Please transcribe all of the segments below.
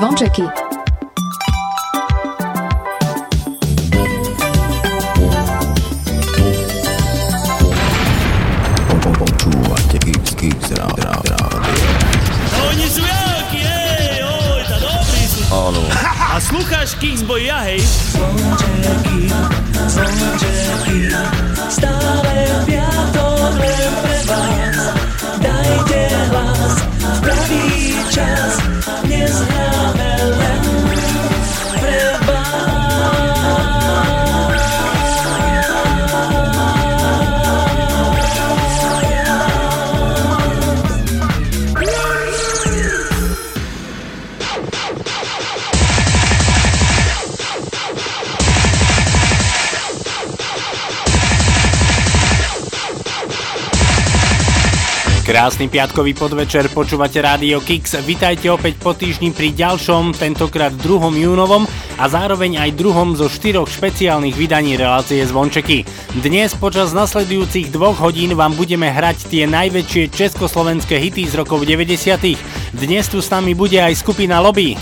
zvončeky. Počúvate Kix Kix Rádio. Oni sú jakí, ej, oj, tá dobrý sú. Áno. A slúcháš Kingsboy, ja hej? Stále v piatok len pre vás Dajte hlas v pravý čas Dnes Krásny piatkový podvečer, počúvate Rádio Kix. Vitajte opäť po týždni pri ďalšom, tentokrát druhom júnovom a zároveň aj druhom zo štyroch špeciálnych vydaní relácie Zvončeky. Dnes počas nasledujúcich dvoch hodín vám budeme hrať tie najväčšie československé hity z rokov 90. Dnes tu s nami bude aj skupina Lobby.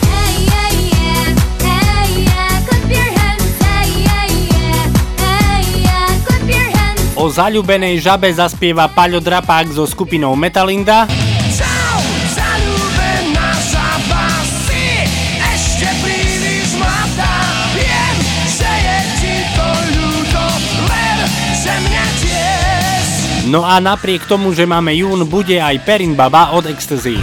O zaľubenej žabe zaspieva Paľo Drapák so skupinou Metalinda. Čau, zaľúbená žaba si ešte príliš mladá. Viem, že je ti to ľúto, len že mňa tiež. No a napriek tomu, že máme jún, bude aj Perin Baba od Ecstasy.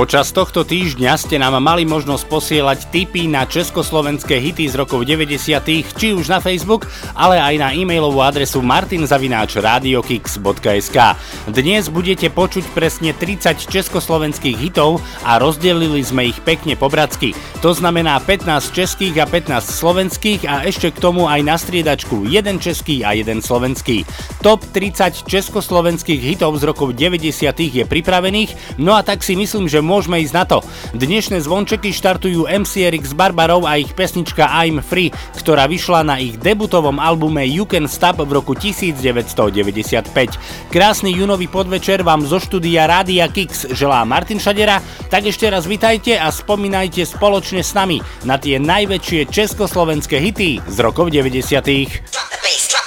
Počas tohto týždňa ste nám mali možnosť posielať tipy na československé hity z rokov 90 či už na Facebook, ale aj na e-mailovú adresu martinzavináčradiokix.sk Dnes budete počuť presne 30 československých hitov a rozdelili sme ich pekne po bratsky. To znamená 15 českých a 15 slovenských a ešte k tomu aj na striedačku jeden český a jeden slovenský. Top 30 československých hitov z rokov 90 je pripravených, no a tak si myslím, že môžeme ísť na to. Dnešné zvončeky štartujú MCRX Barbarov a ich pesnička I'm Free, ktorá vyšla na ich debutovom albume You Can Stop v roku 1995. Krásny junový podvečer vám zo štúdia Rádia Kix želá Martin Šadera, tak ešte raz vitajte a spomínajte spoločne s nami na tie najväčšie československé hity z rokov 90. Drop the bass, drop,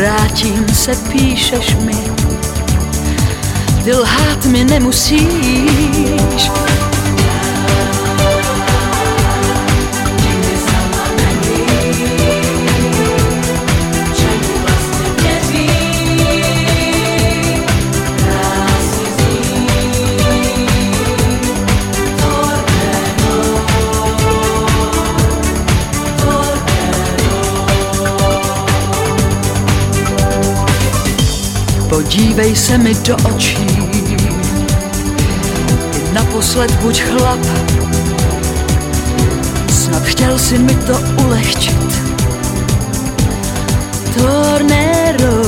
Vrátím se, píšeš mi. Ty lhát mi nemusíš Podívej se mi do očí. Naposled buď chlap. Snad chtěl si mi to ulehčit. Tornero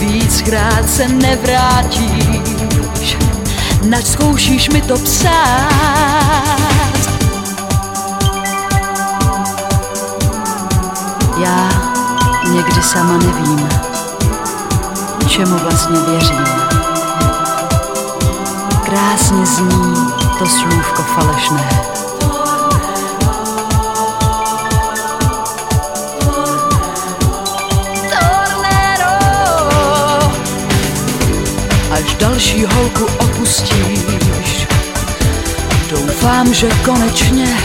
Víckrát se nevrátíš Nač zkoušíš mi to psát. Já někdy sama nevím, čemu vlastně věřím. Krásně zní to slůvko falešné. Až další holku opustíš, doufám, že konečně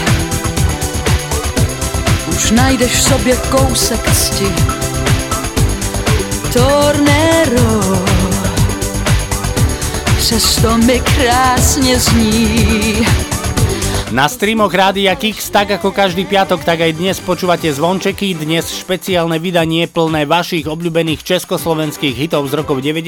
už najdeš v sobě kousek cti. Tornero, přesto mi krásně zní. Na streamoch Rádia Kix, tak ako každý piatok, tak aj dnes počúvate zvončeky, dnes špeciálne vydanie plné vašich obľúbených československých hitov z rokov 90.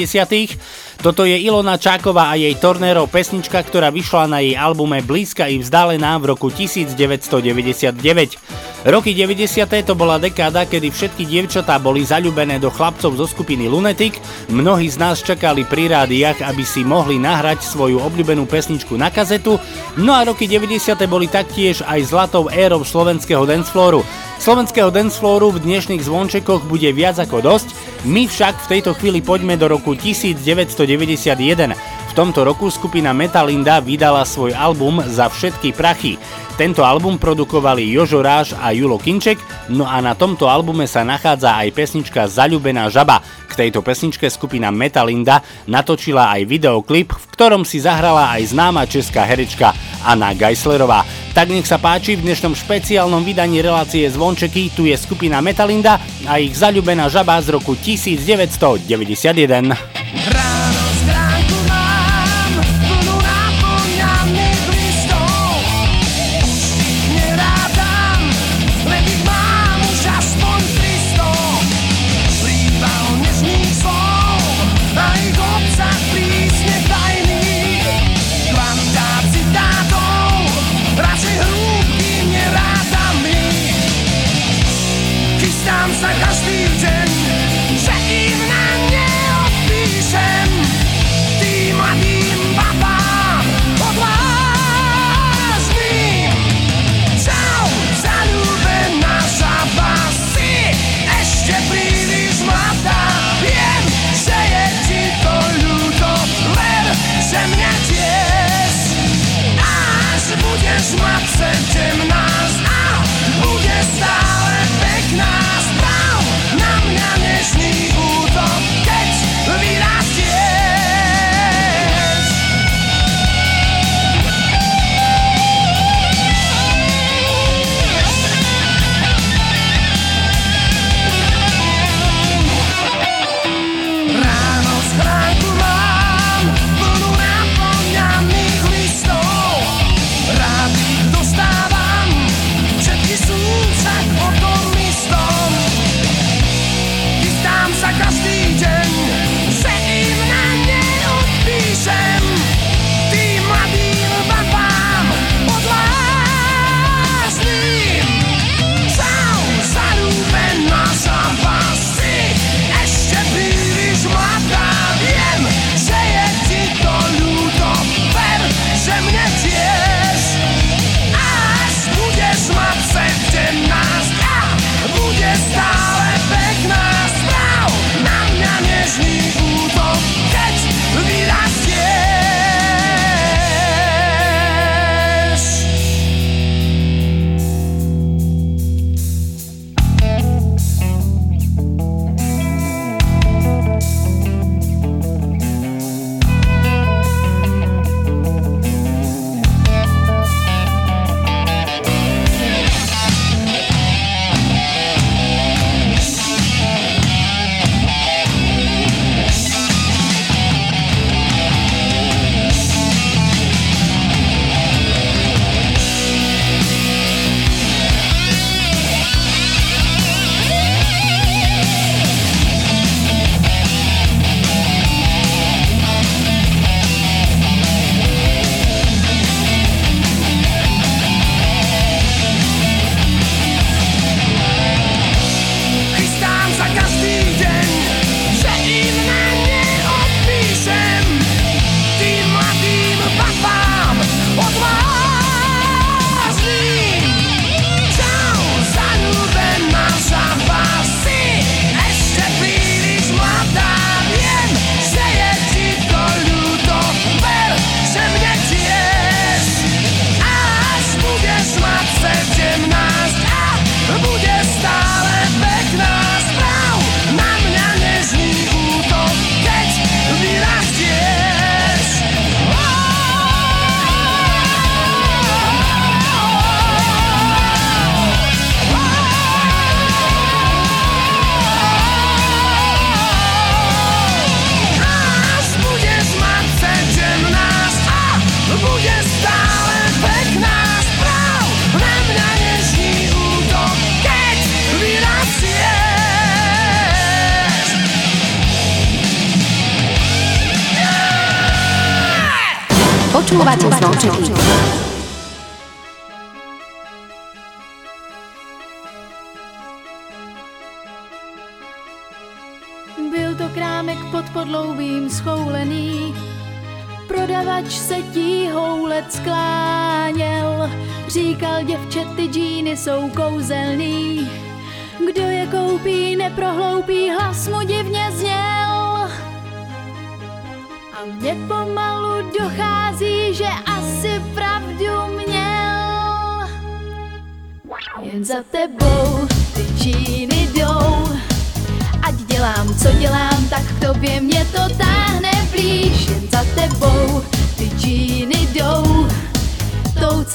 Toto je Ilona Čáková a jej Tornero pesnička, ktorá vyšla na jej albume Blízka i vzdálená v roku 1999. Roky 90. to bola dekáda, kedy všetky dievčatá boli zaľúbené do chlapcov zo skupiny Lunatic, mnohí z nás čakali pri rádiách, aby si mohli nahrať svoju obľúbenú pesničku na kazetu, no a roky 90. boli taktiež aj zlatou érou slovenského danceflooru. Slovenského danceflooru v dnešných zvončekoch bude viac ako dosť, my však v tejto chvíli poďme do roku 1991. V tomto roku skupina Metalinda vydala svoj album Za všetky prachy. Tento album produkovali Jožo Ráš a Julo Kinček, no a na tomto albume sa nachádza aj pesnička Zaľubená žaba. K tejto pesničke skupina Metalinda natočila aj videoklip, v ktorom si zahrala aj známa česká herečka Anna Geislerová. Tak nech sa páči, v dnešnom špeciálnom vydaní relácie Zvončeky tu je skupina Metalinda a ich Zaľubená žaba z roku 1991. Ráno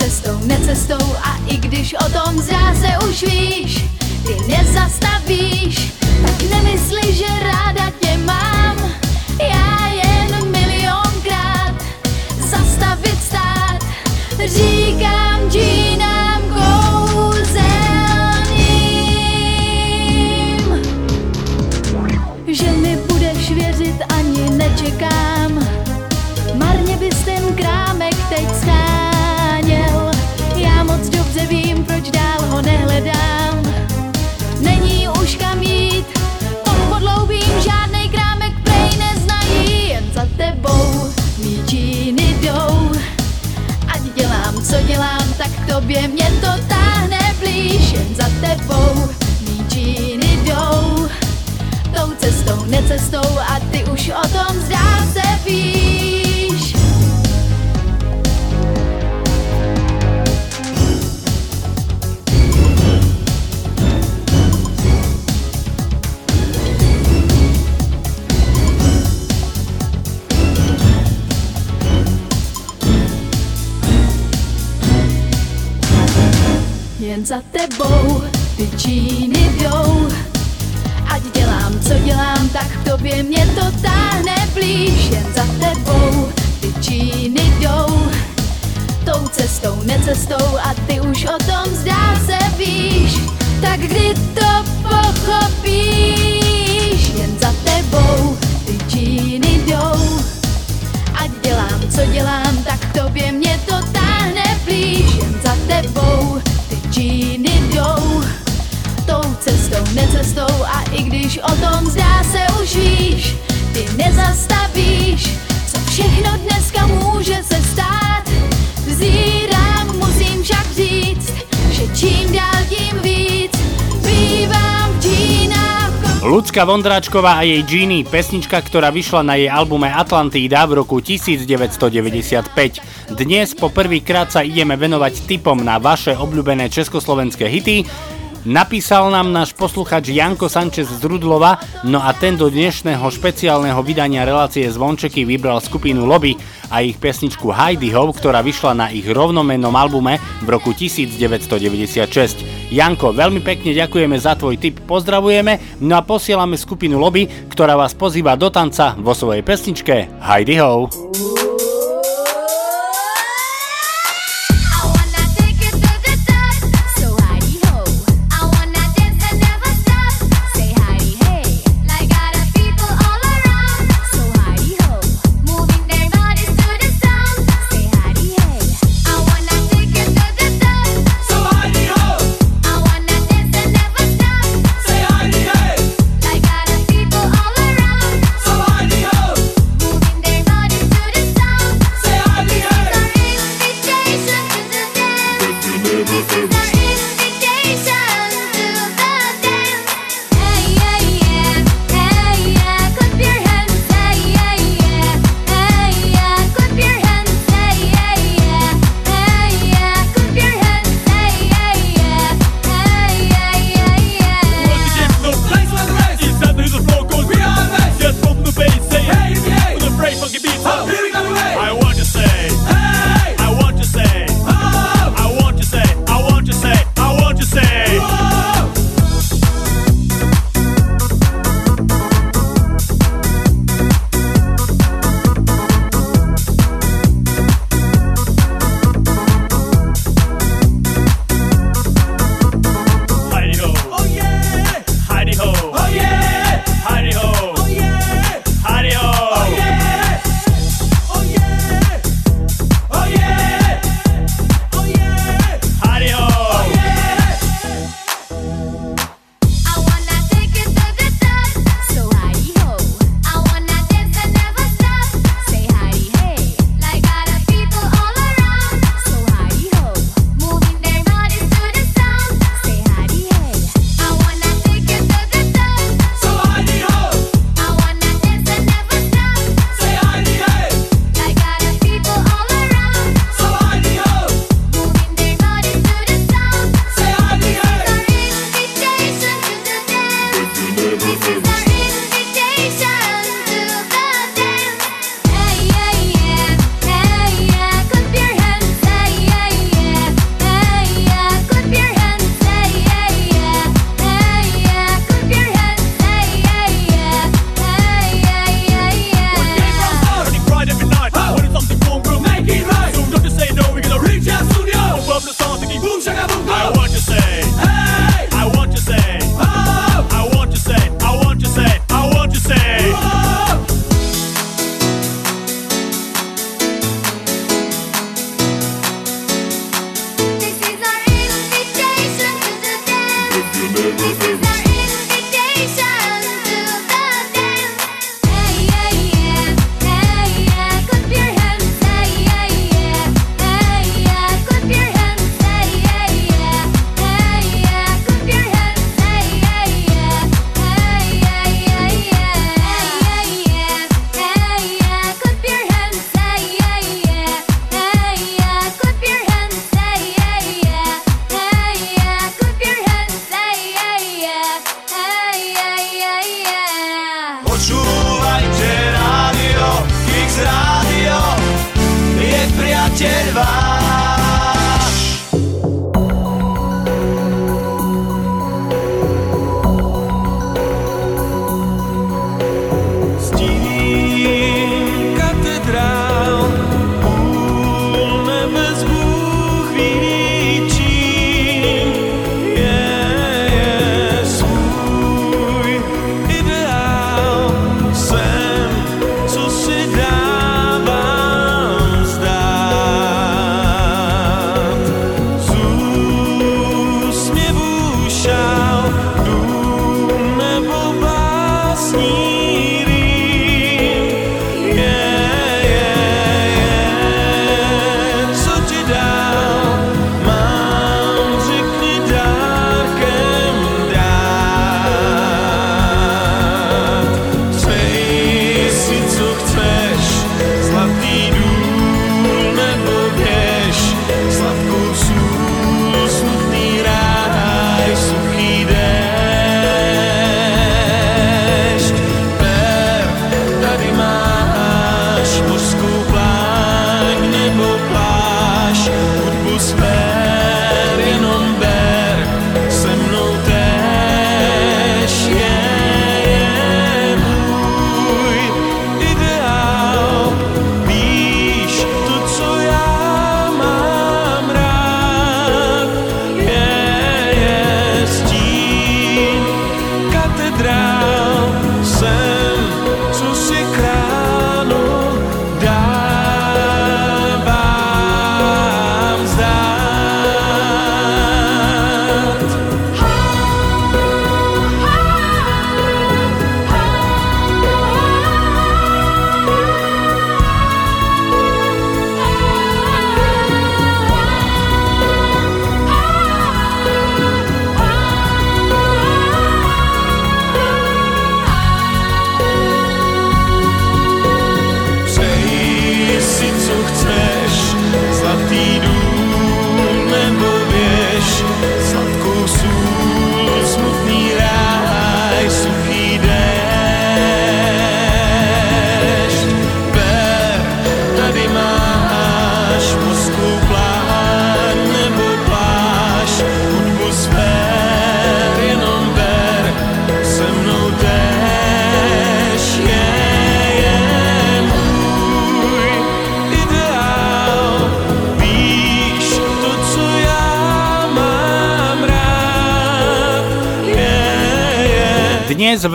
cestou, necestou. A i když o tom zráze už víš, ty nezastavíš, tak nemysli, že ráda tě mám. Já jen milionkrát zastavit stát, říkám tobě mě to táhne blíž, jen za tebou mý džíny jdou. Tou cestou, necestou a ty už o tom zdá se víš. Za tebou ty džíny jdou Ať dělám, co dělám, tak k tobě mě to táhne blíž. Jen za tebou ty džíny jdou. Tou cestou, necestou a ty už o tom zdá se víš. Tak kdy to pochopíš? Jen za tebou ty džíny jdou. Ať dělám, co dělám, tak k tobě mě to táhne blíž. Jen za tebou džíny jdou Tou cestou, necestou a i když o tom zdá se už víš Ty nezastavíš, co všechno dneska může se stát. Vzírám, musím však říct, že čím dál tím víc Ľudská Vondráčková a jej Genie, pesnička, ktorá vyšla na jej albume Atlantída v roku 1995. Dnes po prvýkrát sa ideme venovať typom na vaše obľúbené československé hity. Napísal nám náš posluchač Janko Sanchez z Rudlova, no a ten do dnešného špeciálneho vydania relácie Zvončeky vybral skupinu Lobby a ich pesničku Heidi Ho, ktorá vyšla na ich rovnomennom albume v roku 1996. Janko, veľmi pekne ďakujeme za tvoj tip, pozdravujeme, no a posielame skupinu Lobby, ktorá vás pozýva do tanca vo svojej pesničke Heidi Ho. I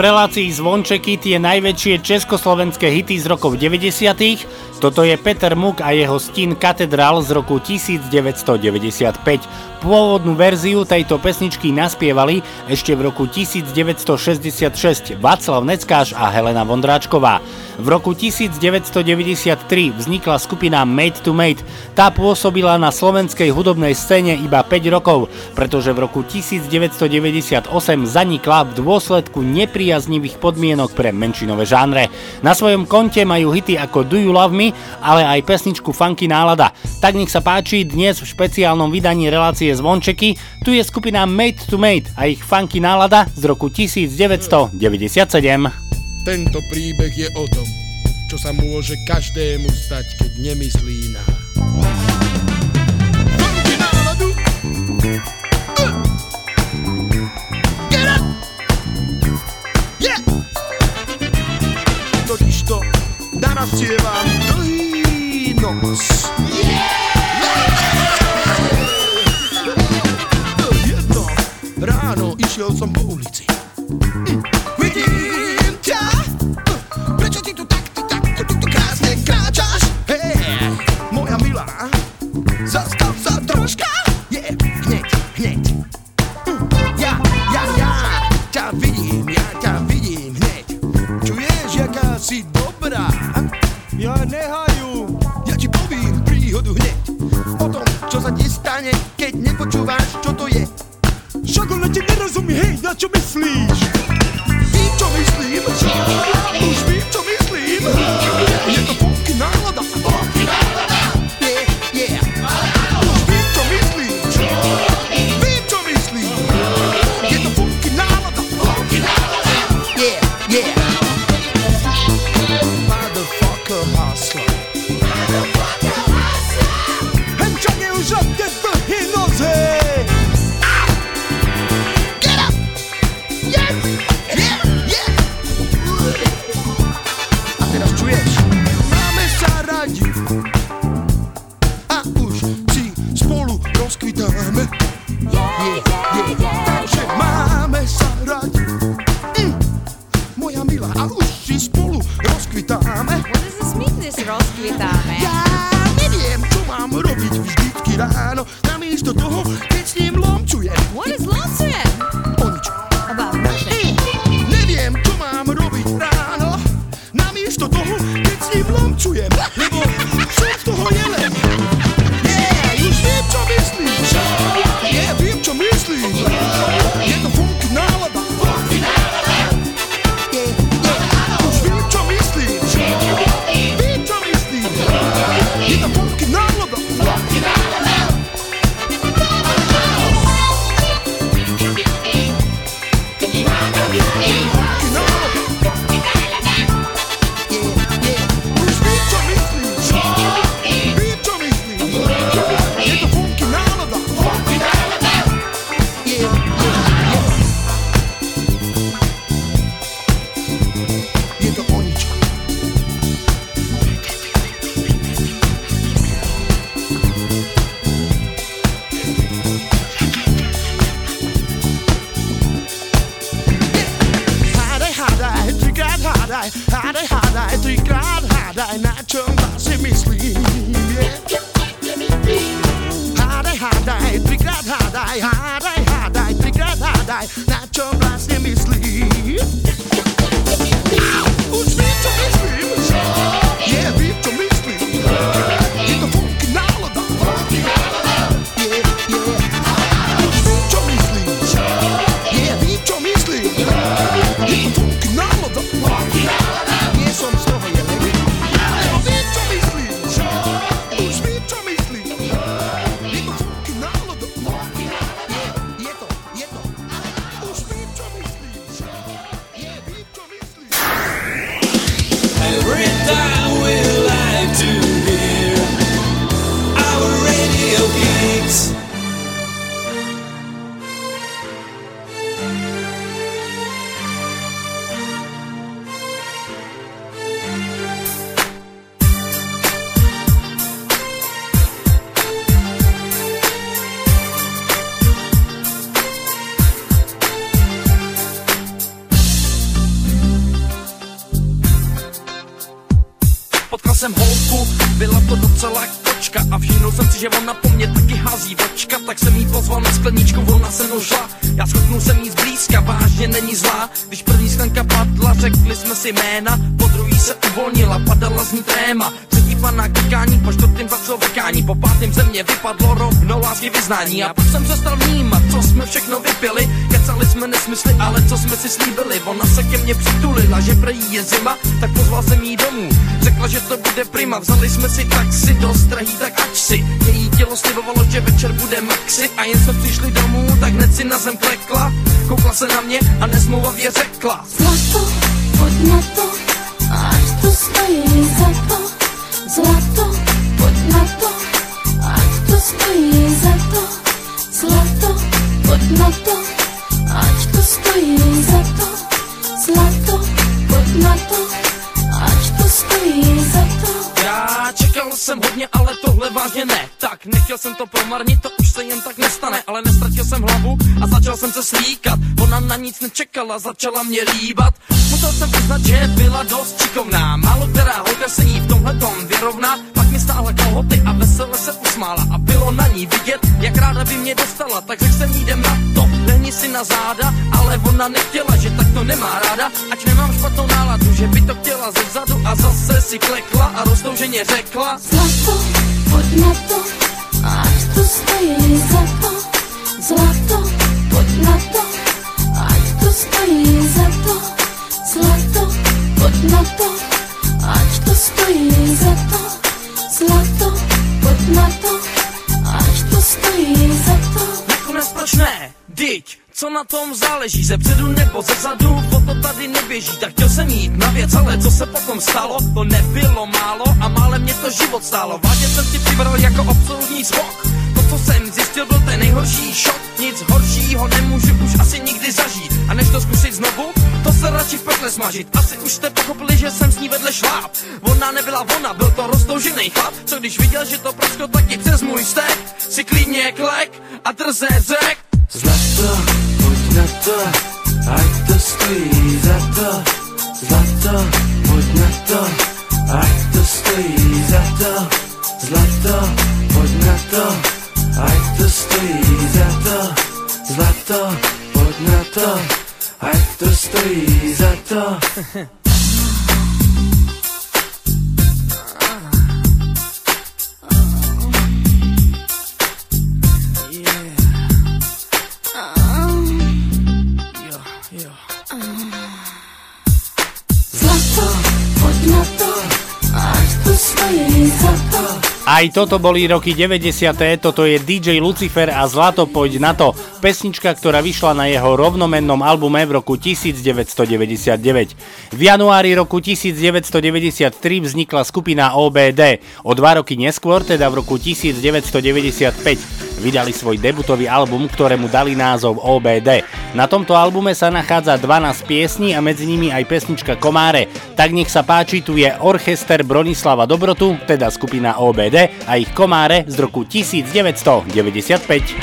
v relácii Zvončeky tie najväčšie československé hity z rokov 90. Toto je Peter Muk a jeho stín Katedrál z roku 1995. Pôvodnú verziu tejto pesničky naspievali ešte v roku 1966 Václav Neckáš a Helena Vondráčková. V roku 1993 vznikla skupina Made to Made. Tá pôsobila na slovenskej hudobnej scéne iba 5 rokov, pretože v roku 1998 zanikla v dôsledku nepriaznivých podmienok pre menšinové žánre. Na svojom konte majú hity ako Do You Love Me, ale aj pesničku Funky Nálada. Tak nech sa páči, dnes v špeciálnom vydaní relácie Zvončeky, tu je skupina Made to Made a ich Funky Nálada z roku 1997. Tento príbeh je o tom, čo sa môže každému stať, keď nemyslí na... Náladu! Get up! Yeah! Totižto naraspievam dlhý nos. Jedno ráno išiel som po ulici. Nechtěl jsem to promarnit, to už se jen tak nestane. Ale nestratil jsem hlavu a začal jsem se slíkat. Ona na nic nečekala, začala mě líbat. Musel jsem uznat, že byla dost šikovná. Málo která holka se jí v tomhle tom vyrovná. Pak mi stáhla kalhoty a vesele se usmála. A bylo na ní vidět, jak ráda by mě dostala. Tak řekl jsem jí jdem na to, lehni si na záda Ale ona nechtěla, že tak to nemá ráda. Ač nemám špatnou náladu, že by to chtěla ze vzadu A zase si klekla a roztouženě řekla. Zlato, pojď na to, ať to stojí za to. Zlato, pojď na to, ať to stojí za to. Zlato, pojď na to, ať to stojí za to. Zlato, pojď na to, ať to stojí za to. Nakonec proč ne? Dyť, co na tom záleží, ze předu nebo ze zadu, o to tady neběží, tak chtěl jsem jít na věc, ale co se potom stalo, to nebylo málo a málem mě to život stálo, vážně jsem si připadal jako absolutní skok, to co jsem zjistil byl ten nejhorší šok, nic horšího nemůžu už asi nikdy zažít, a než to zkusit znovu, to se radši v pekle smažit, asi už jste pochopili, že jsem s ní vedle šláp, ona nebyla ona, byl to roztoužený chlap, co když viděl, že to prasklo taky přes můj stek, si klidně klek a drze řek, Zlato, pojď na to, ať to stojí za to. Zlato, pojď na to, ať to stojí za to. Zlato, pojď na to, ať to stojí za to. Zlato, pojď na to, ať to stojí za to. Please. Aj toto boli roky 90. Toto je DJ Lucifer a Zlato poď na to. Pesnička, ktorá vyšla na jeho rovnomennom albume v roku 1999. V januári roku 1993 vznikla skupina OBD. O dva roky neskôr, teda v roku 1995 vydali svoj debutový album, ktorému dali názov OBD. Na tomto albume sa nachádza 12 piesní a medzi nimi aj pesnička Komáre. Tak nech sa páči, tu je orchester Bronislava Dobrotu, teda skupina OBD. DVD a ich komáre z roku 1995.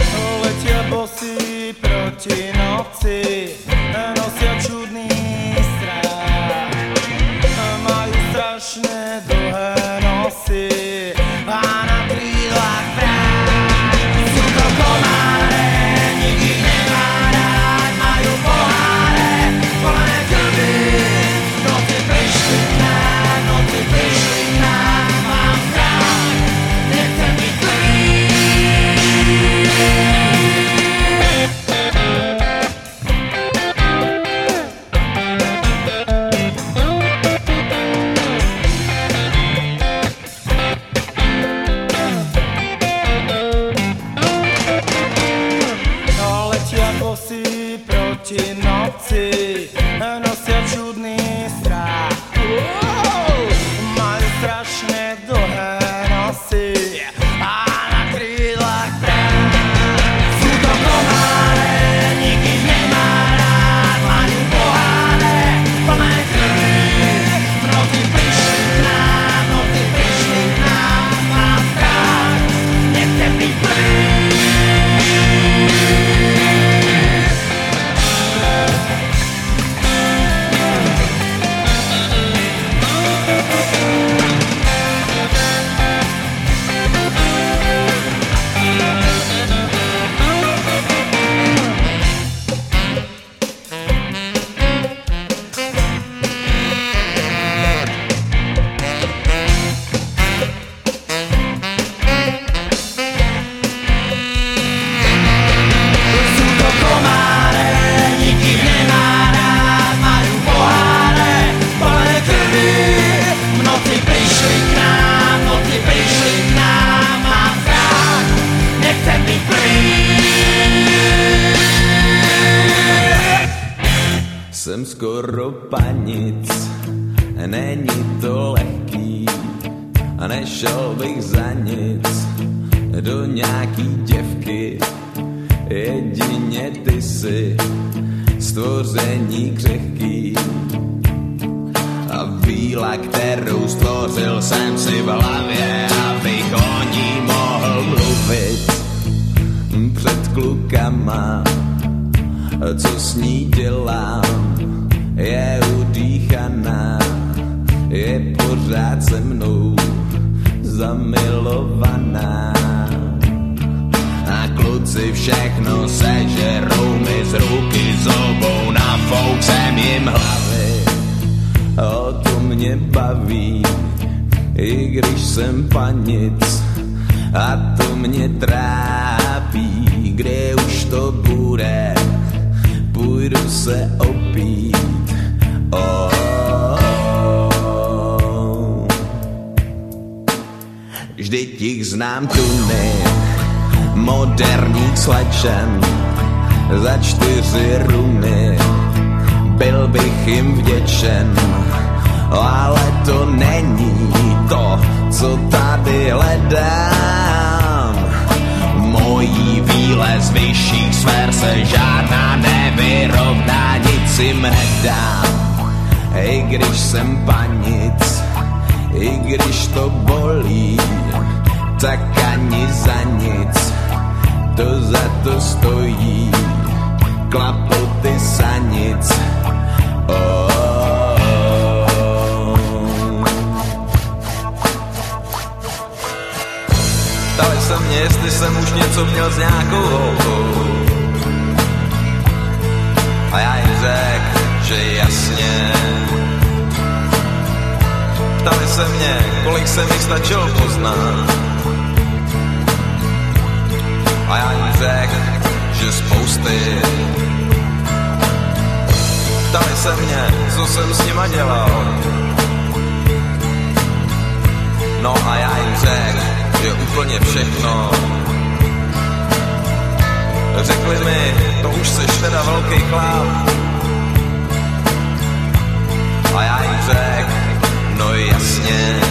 no jasně.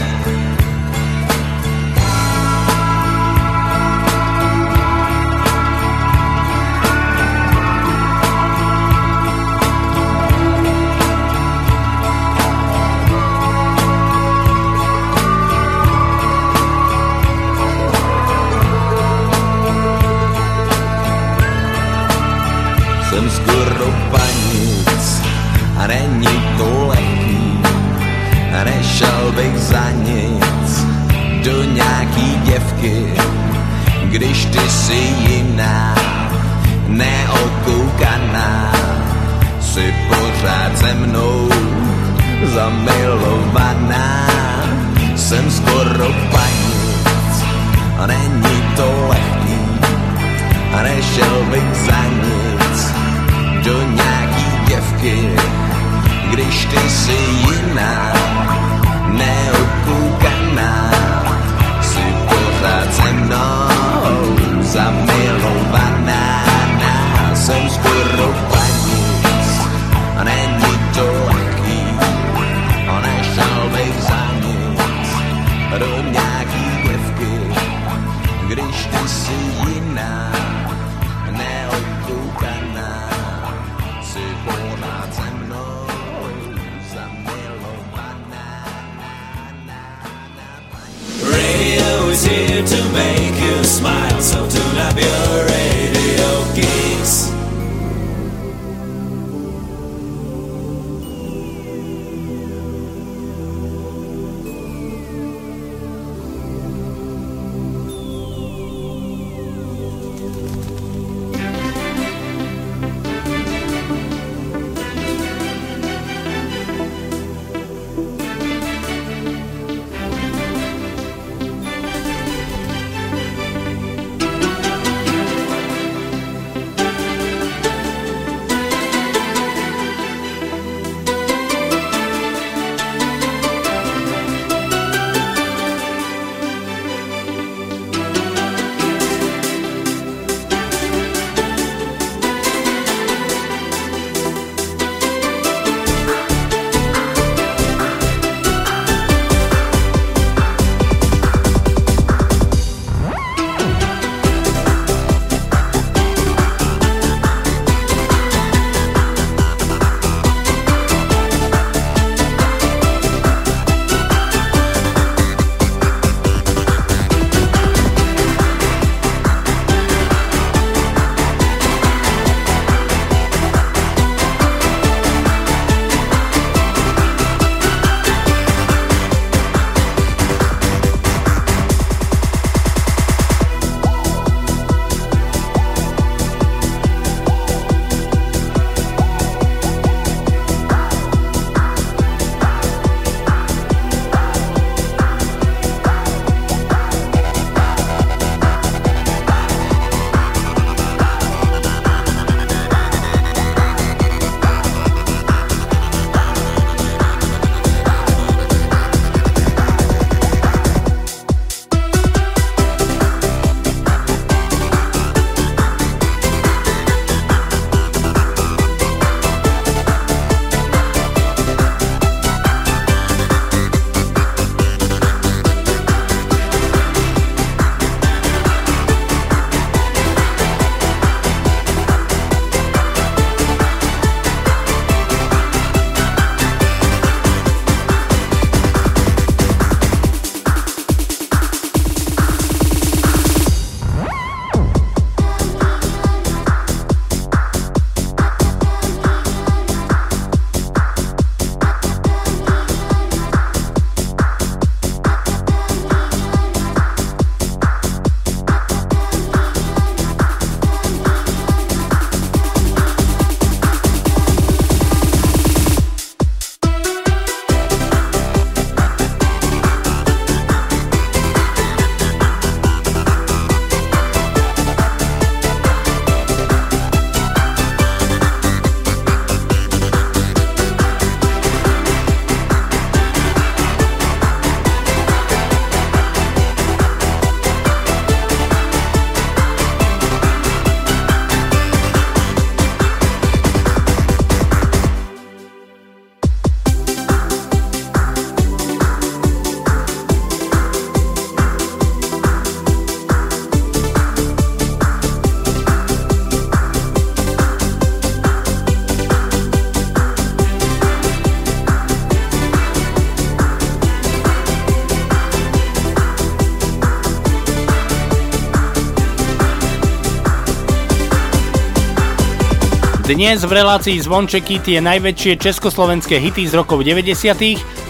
Dnes v relácii Zvončeky tie najväčšie československé hity z rokov 90.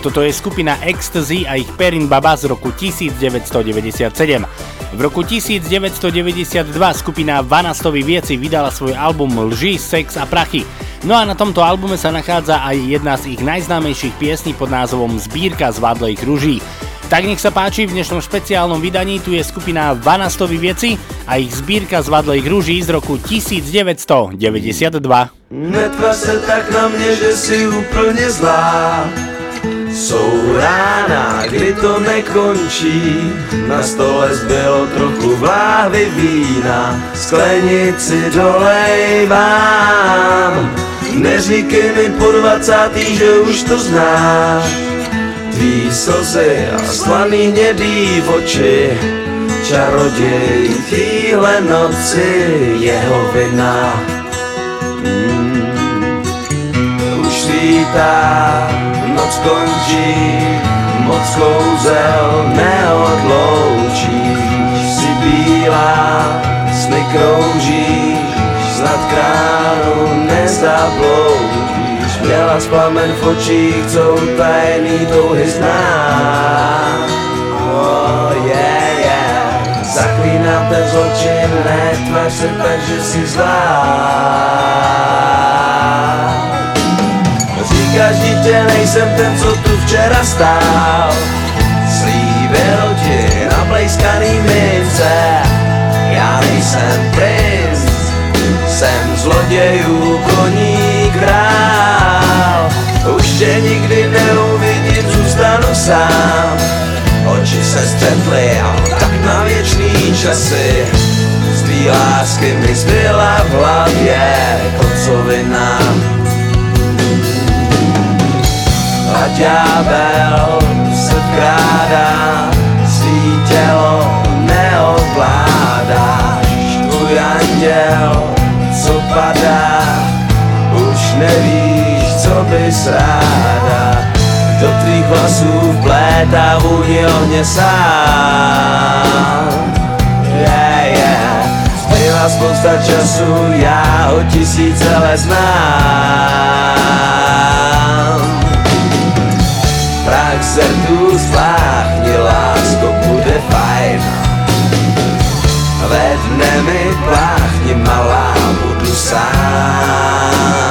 Toto je skupina Ecstasy a ich Perin Baba z roku 1997. V roku 1992 skupina Vanastovi Vieci vydala svoj album Lži, sex a prachy. No a na tomto albume sa nachádza aj jedna z ich najznámejších piesní pod názvom Zbírka zvádlej kruží. Tak nech sa páči, v dnešnom špeciálnom vydaní tu je skupina Vanastovi Vieci a ich zbírka zvadlej kruží z roku 1992. Netvař se tak na mě, že jsi úplně zlá. Jsou rána, kdy to nekončí Na stole zbylo trochu vláhy vína. Sklenici dolejvám Neříkej mi po dvacátý, že už to znáš. Tvý slzy a slaný hnědý oči Čaroděj téhle noci jeho vina už svítá, noc končí, moc kouzel neodloučíš. Si bílá, sny kroužíš, snad kránu nezabloudíš. Měla plamen v očích, co tajný touhy zná. Yeah. Zaklínám ten zločin, netvař se tak, že jsi zlá. Říkáš dítě, nejsem ten, co tu včera stál Slíbil ti na blejskaný mince Já nejsem princ, jsem zlodějů koní král Už tě nikdy neuvidím, zůstanu sám Oči se střetly a tak na věčný časy. Z tvý lásky mi zbyla v hlavě kocovina. A ďábel se vkrádá, svý tělo neovládáš, tvůj anděl, co padá, už nevíš, co bys ráda, tvých vlasů vplétá vůni ohně sám. Yeah, yeah. Zbyla spousta času, já ho tisíce let znám. Prach tu spláchni, lásko, bude fajn. Ve dne mi pláchni, malá, budu sám.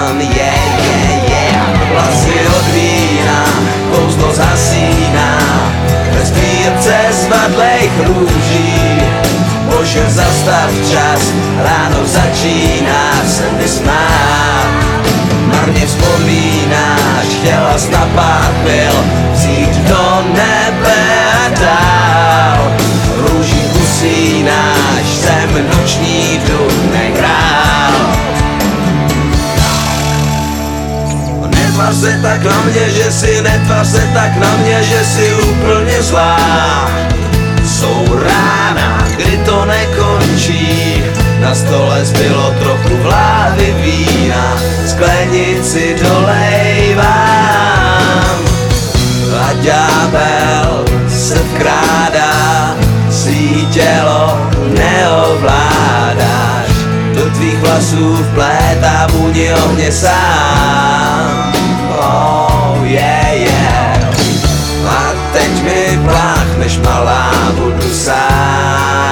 Kouzlo zasíná, ve sbírce zvadlejch růží. Bože, zastav čas, ráno začíná se mi smát. Marně vzpomínáš, chtěla jsi na pár pil Vzít do nebe a dál Růží usínáš, jsem noční důdne král Netvář se tak na mě, že si netvář se tak na mě, že si úplně zlá. Jsou rána, kdy to nekončí. Na stole zbylo trochu vláhy vína. Sklenici dolejvám A ďábel se vkrádá Svý tělo neovládáš. Do tvých vlasů vplétá vůni ohně sám Oh yeah yeah. A teď mi pláchneš malá, budu sám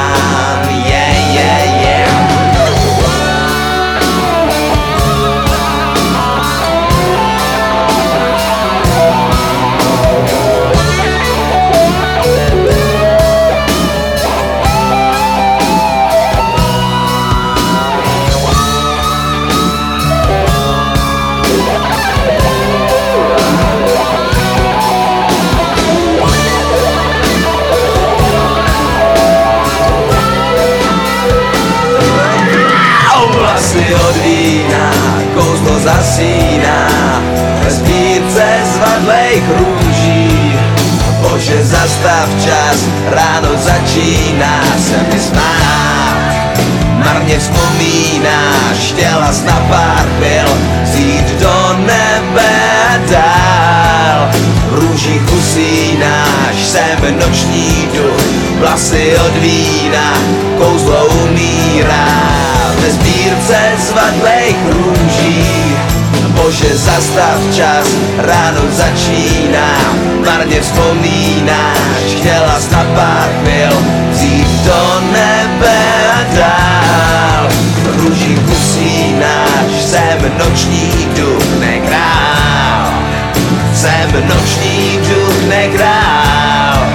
čas, ráno začíná se mi smát Marně vzpomínáš, chtěla jsi na pár pil Vzít do nebe dál V růžích usínáš, jsem noční duch Vlasy od vína, kouzlo umírá Ve sbírce zvadlejch růží. Bože, zastav čas, ráno začíná, marně vzpomínáš, chtěla jsi na pár chvil vzít do nebe a dál. Růží usínáš, jsem noční duch, ne král. Jsem noční duch, ne král.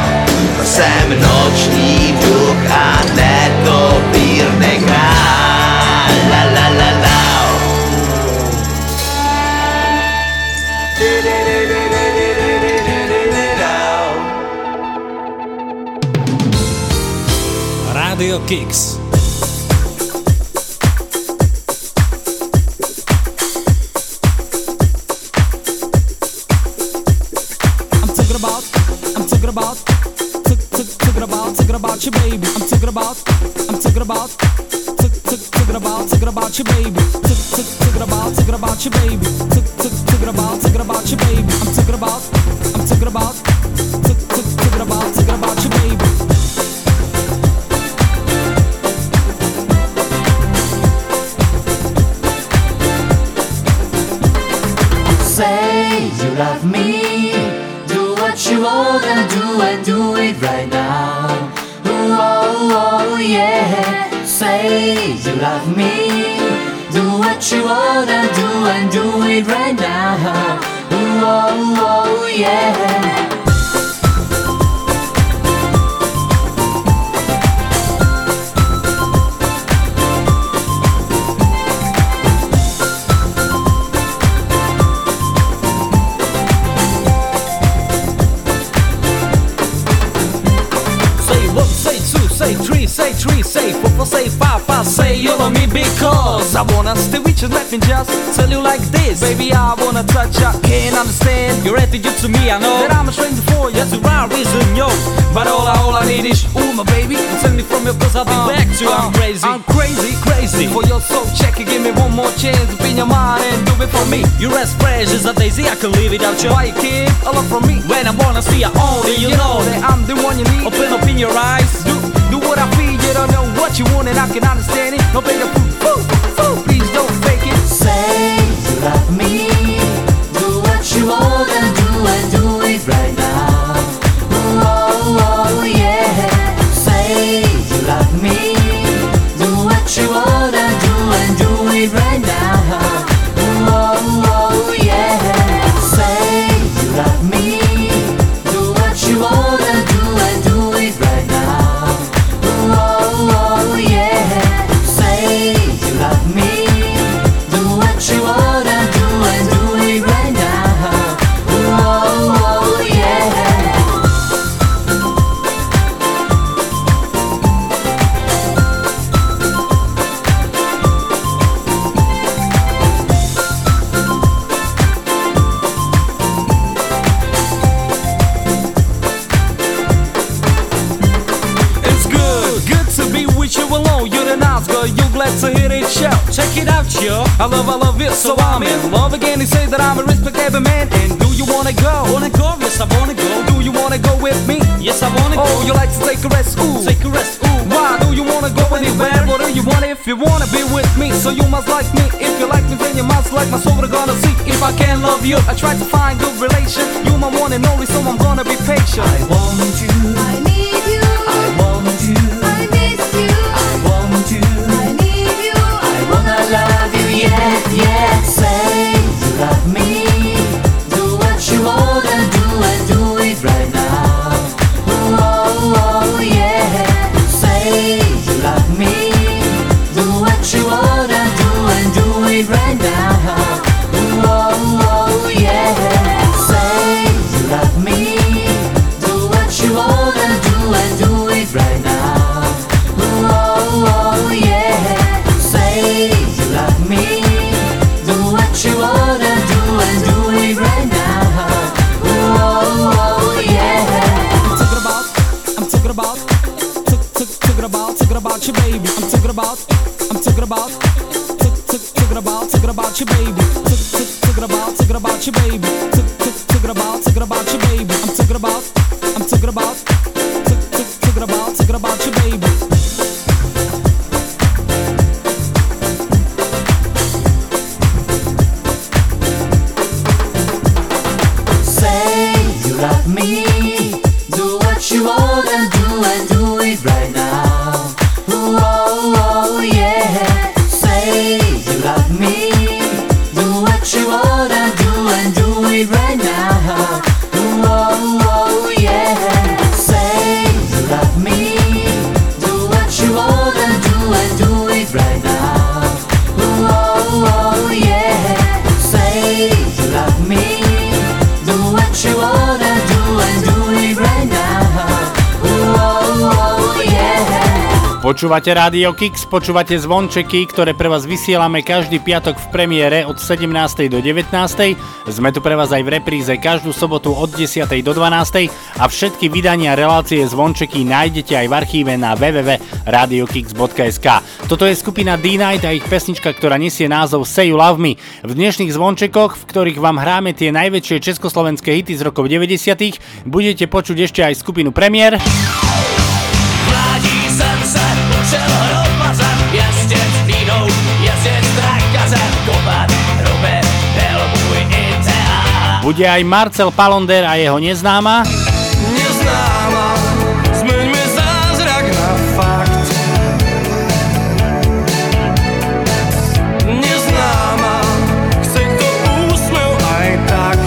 Jsem noční duch a ne topír, ne král. La la la la. Radio Kicks. I'm talking about, I'm talking about, talking about, talking about your baby. I'm talking about, I'm talking about, talking about, talking about your baby. Talking about, talking about your baby. Talking about, talking about your baby. I'm talking about, I'm talking about, to me. I know that I'm a stranger for you. That's the right reason, yo. But all I, all I need is ooh, my baby. Send me from your cause I'll be uh, back to you. I'm crazy, I'm crazy, crazy for your soul. Check it, give me one more chance. Open your mind and do it for me. You're as fresh as a daisy. I can live without you. Why you keep a lot from me when I wanna see you only? You, know that I'm the one you need. Open up in your eyes. Do do what I feel. You don't know what you want and I can understand it. No bigger food, food, food. Please don't fake it. Say you love me. Talking about, talking about, talking about your baby. I'm talking about, I'm talking about, talking about, talking about your baby. Talking about, talking about your baby. Talking about, talking about your baby. I'm talking about, I'm talking about, talking about, talking about your baby. Počúvate Rádio Kix, počúvate zvončeky, ktoré pre vás vysielame každý piatok v premiére od 17. do 19. Sme tu pre vás aj v repríze každú sobotu od 10. do 12. a všetky vydania relácie zvončeky nájdete aj v archíve na www.radiokix.sk. Toto je skupina D-Night a ich pesnička, ktorá nesie názov Say You Love Me. V dnešných zvončekoch, v ktorých vám hráme tie najväčšie československé hity z rokov 90. budete počuť ešte aj skupinu premiér. bude aj Marcel Palonder a jeho neznáma. Neznáma, zmeňme zázrak na fakt. Neznáma, chce to úsmev aj tak.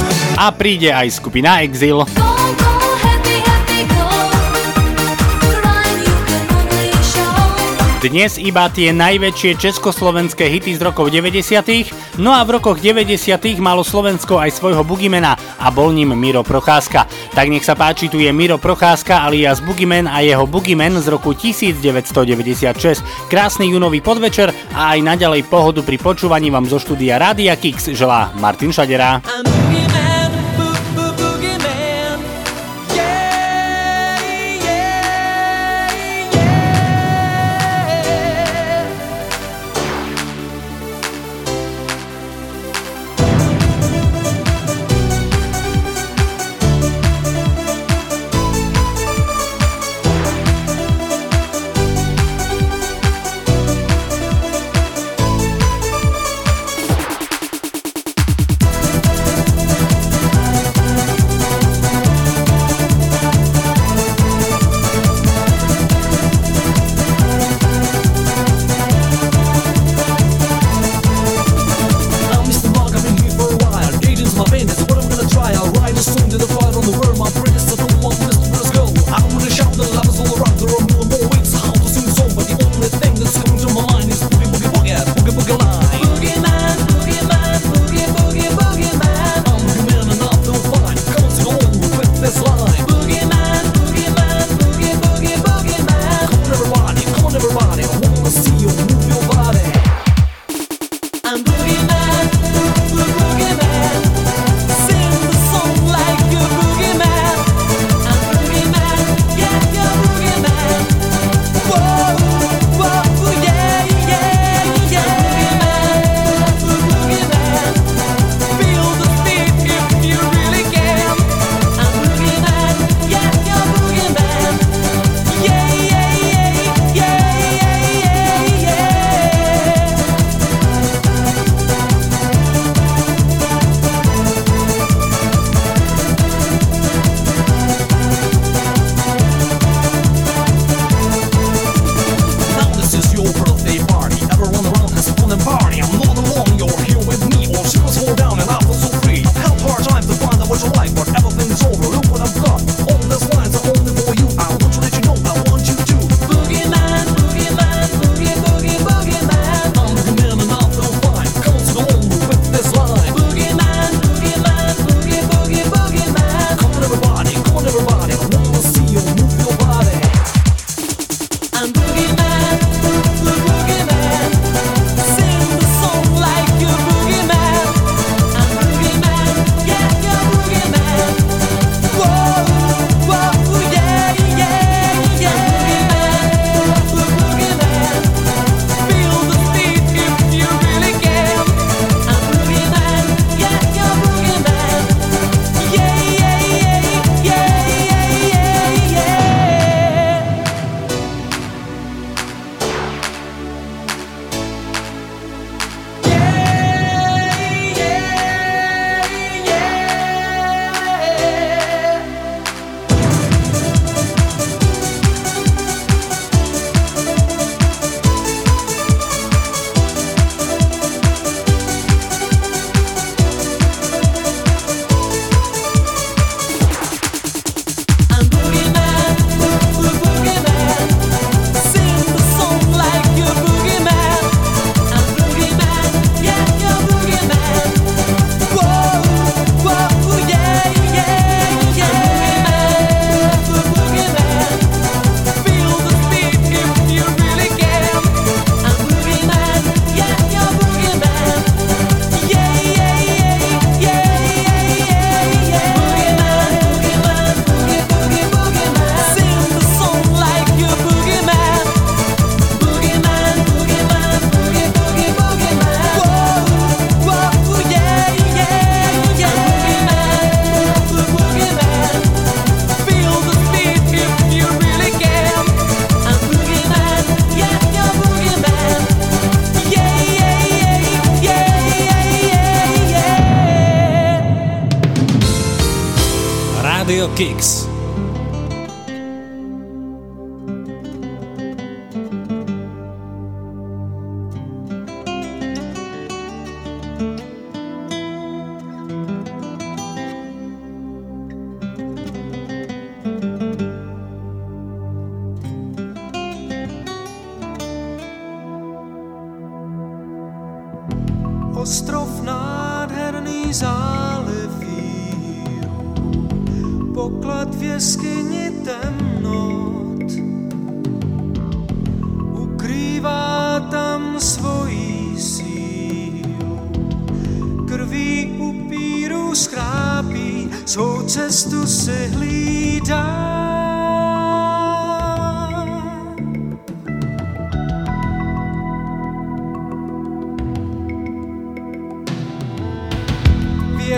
A príde aj skupina Exil. Koľko Dnes iba tie najväčšie československé hity z rokov 90. No a v rokoch 90. malo Slovensko aj svojho bugimena a bol ním Miro Procházka. Tak nech sa páči, tu je Miro Procházka alias Bugimen a jeho Bugimen z roku 1996. Krásny junový podvečer a aj naďalej pohodu pri počúvaní vám zo štúdia Rádia Kix želá Martin Šadera. Amen.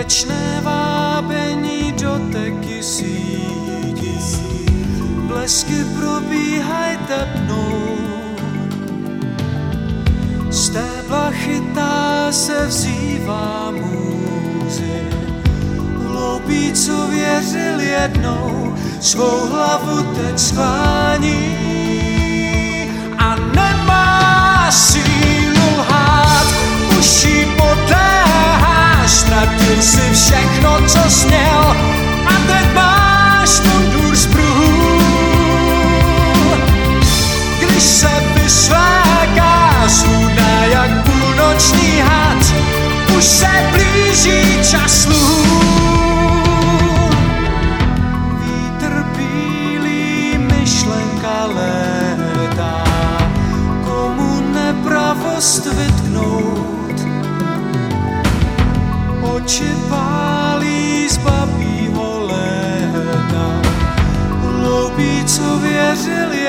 Věčné vábení doteky sídí, blesky probíhaj tepnou. Stébla chytá se vzývá můzy, hloupý, co věřil jednou, svou hlavu teď sklání. A nemá sílu ztratil si všechno, co jsi měl a teď máš mundur z pruhů. Když se vysvéká zhudná jak půlnoční had, už se blíží čas sluhů.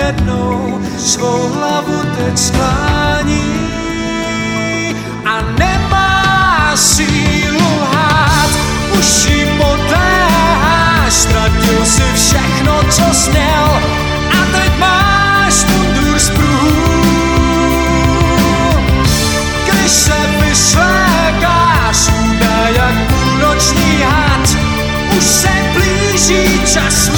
Jednou, svou hlavu teď sklání a nemá sílu lhát, už jí podléháš, ztratil si všechno, co jsi měl a teď máš mundur z pruhů. Když se vysvékáš, hudá jak půlnoční had, už se blíží čas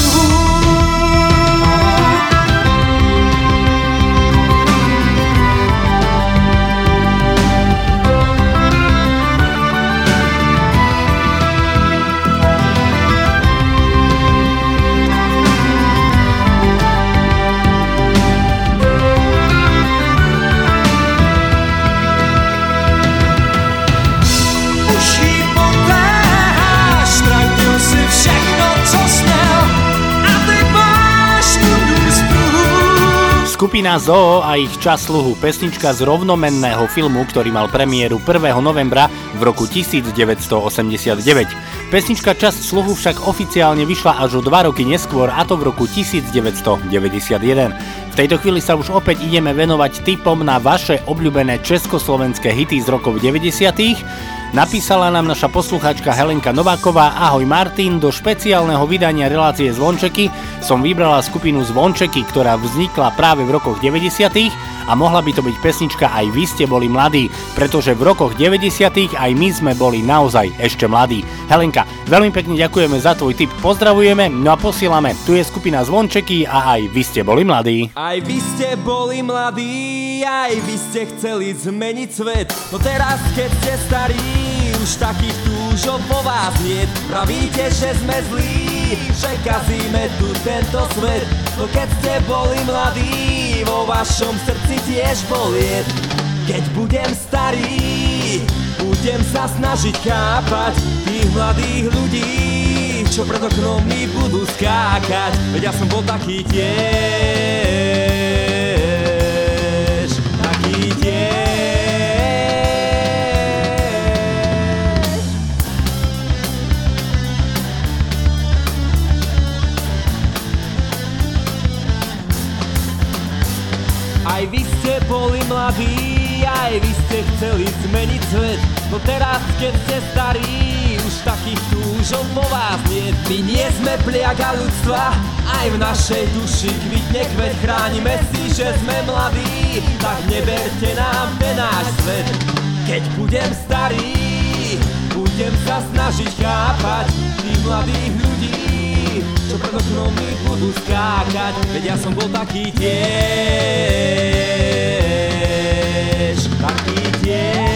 Skupina Zoo a ich čas sluhu, pesnička z rovnomenného filmu, ktorý mal premiéru 1. novembra v roku 1989. Pesnička Čas sluhu však oficiálne vyšla až o dva roky neskôr, a to v roku 1991. V tejto chvíli sa už opäť ideme venovať tipom na vaše obľúbené československé hity z rokov 90. Napísala nám naša posluchačka Helenka Nováková Ahoj Martin, do špeciálneho vydania relácie Zvončeky som vybrala skupinu Zvončeky, ktorá vznikla práve v rokoch 90 a mohla by to byť pesnička Aj vy ste boli mladí, pretože v rokoch 90 aj my sme boli naozaj ešte mladí. Helenka, veľmi pekne ďakujeme za tvoj tip, pozdravujeme, no a posielame. Tu je skupina Zvončeky a aj vy ste boli mladí. Aj vy ste boli mladí, aj vy ste chceli zmeniť svet No teraz, keď ste starí, už takých túžov po vás. Niet Pravíte, že sme zlí, že kazíme tu tento svet. No keď ste boli mladí, vo vašom srdci tiež boliet Keď budem starý, budem sa snažiť chápať Tých mladých ľudí, čo pred oknom mi budú skákať. Veď ja som bol taký tiež Taký tiež Aj vy ste boli mladí, aj vy ste chceli zmeniť svet No teraz, keď ste starí, už takých túžov po vás nie. My nie sme pliaga ľudstva, aj v našej duši kvitne kvet. Chránime si, že sme mladí, tak neberte nám ten náš svet. Keď budem starý, budem sa snažiť chápať tých mladých ľudí čo pred oknom mi budú skákať, veď ja som bol taký tiež, taký tiež.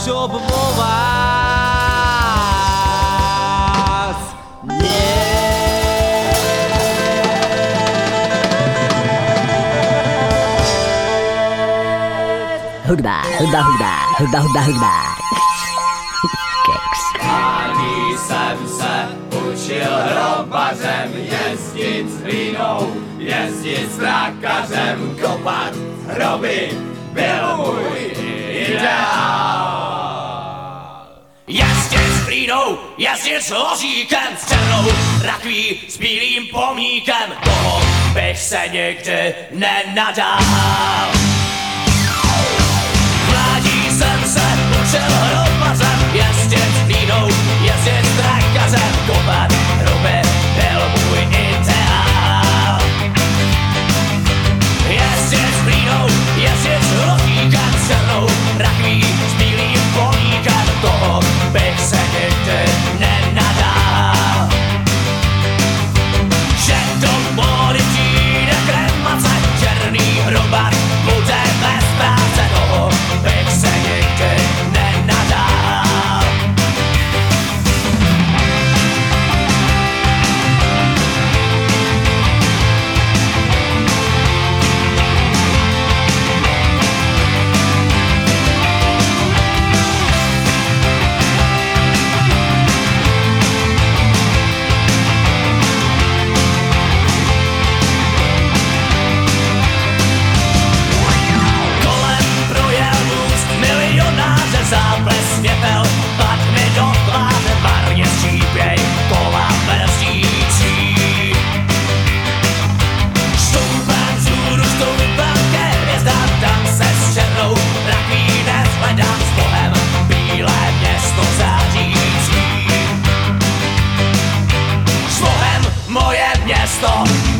způsob vás. Yeah. Hudba, hudba, hudba, hudba, hudba, hudba. Keks. Ani jsem se učil hrobařem jezdit s vínou, jezdit s trakařem, kopat hroby, byl můj ideál. jasně sloříkem S černou rakví s bílým pomíkem. Toho bych se nikdy nenadal. Vládí jsem se učil hrát stop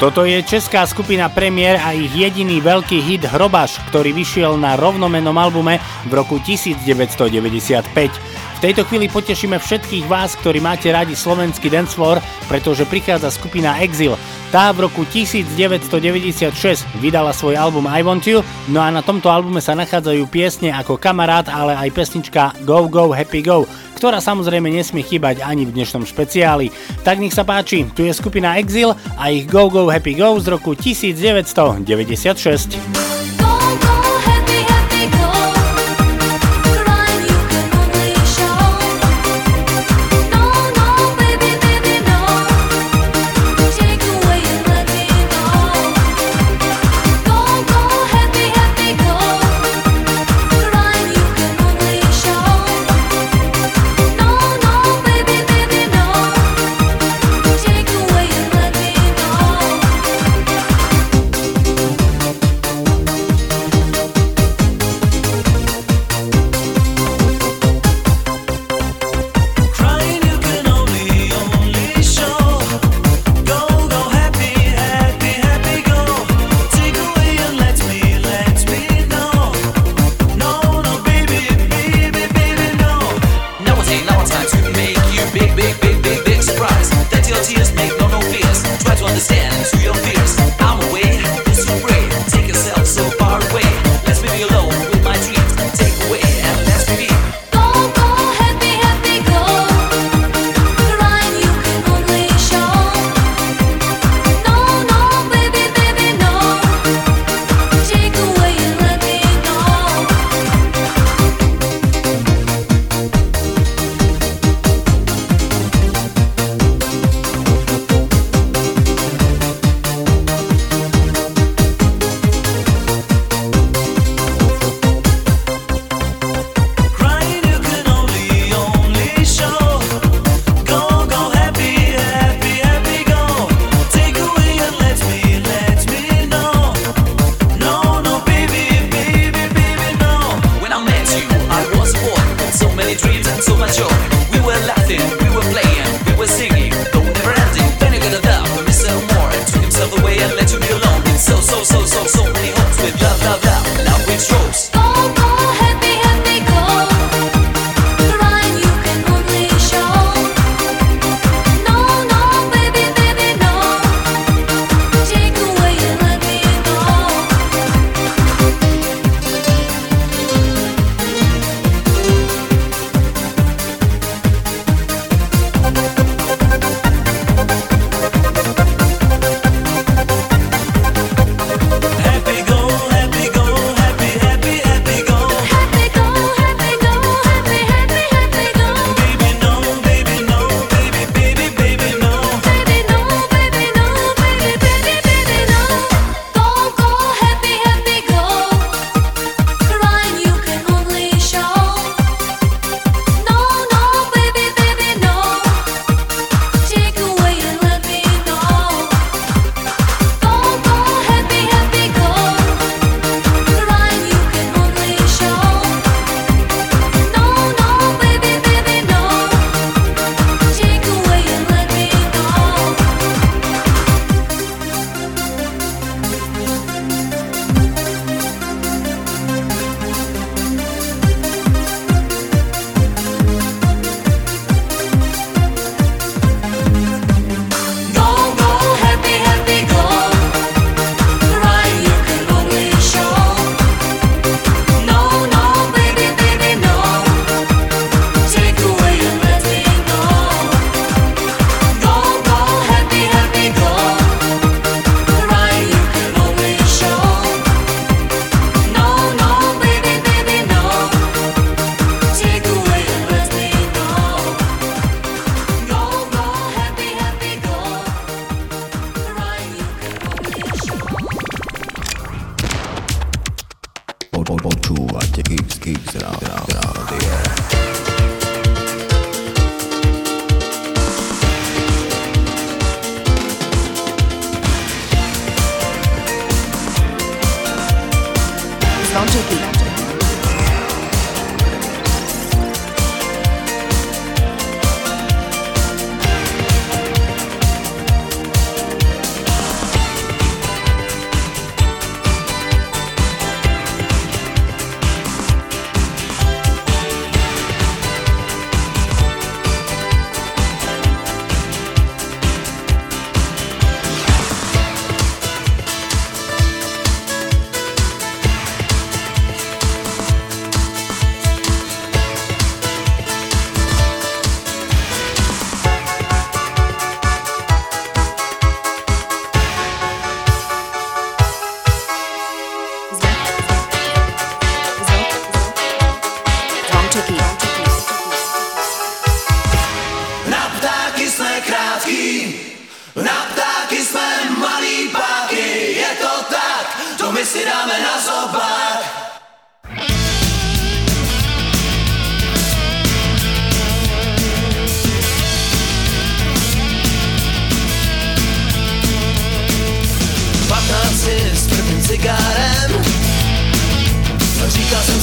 Toto je česká skupina Premier a ich jediný veľký hit Hrobaš, ktorý vyšiel na rovnomenom albume v roku 1995. V tejto chvíli potešíme všetkých vás, ktorí máte radi slovenský dancefloor, pretože prichádza skupina Exil. Tá v roku 1996 vydala svoj album I Want You, no a na tomto albume sa nachádzajú piesne ako Kamarát, ale aj pesnička Go Go Happy Go, ktorá samozrejme nesmie chýbať ani v dnešnom špeciáli. Tak nech sa páči, tu je skupina Exil a ich Go Go Happy Go z roku 1996.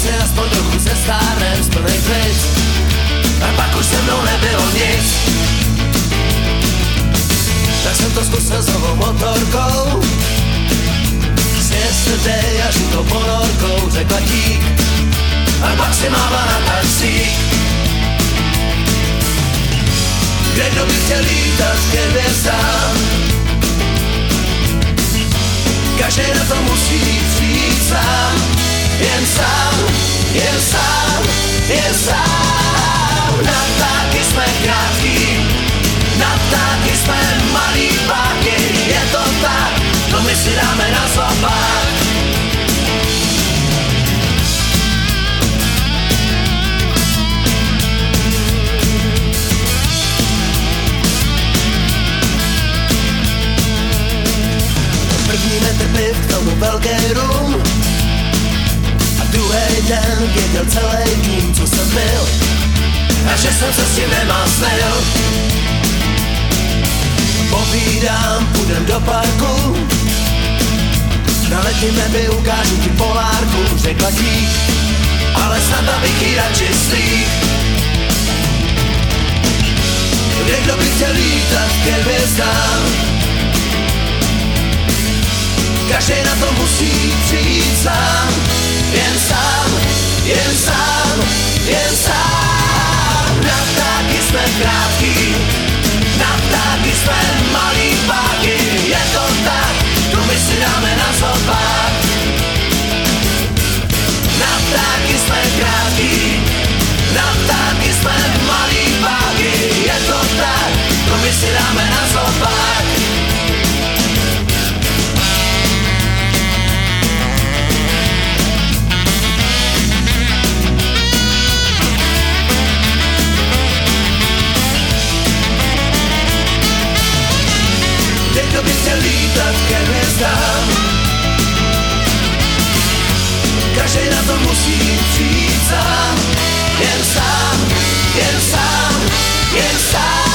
si aspoň trochu se stárnem z plnej klic A pak už se mnou nebylo nic. Tak jsem to zkusil s novou motorkou. S yesterday a žitou ponorkou Řekla dík. A pak si máva na taxík. Kde kdo by chtěl lítat ke hvězdám Každý na to musí přijít sám Jen sám, jen sám, jen sám. Na ptáky jsme krátký Na ptáky jsme malý páky. Je to tak, to my si dáme na zobák První metr piv k tomu velký rum druhý den věděl celý tým, co jsem byl. A že jsem se s tím nemásnil Povídám, půjdem do parku. Na letním nebi ukážu ti polárku Řekla dík, ale snad abych ji radši slík. Kde kdo by chtěl lítat ke hvězdám Každý na to musí přijít sám. Jen sám, jen sám, jen sám. Na ptáky jsme krátký Na ptáky jsme malý páky. Je to tak, to my si dáme na zobák. Na ptáky jsme krátký Na ptáky jsme malý páky. Je to tak, to my si dáme na zobák lítat ke hvězdám Každý na to musí přijít sám. Jen sám, jen sám, jen sám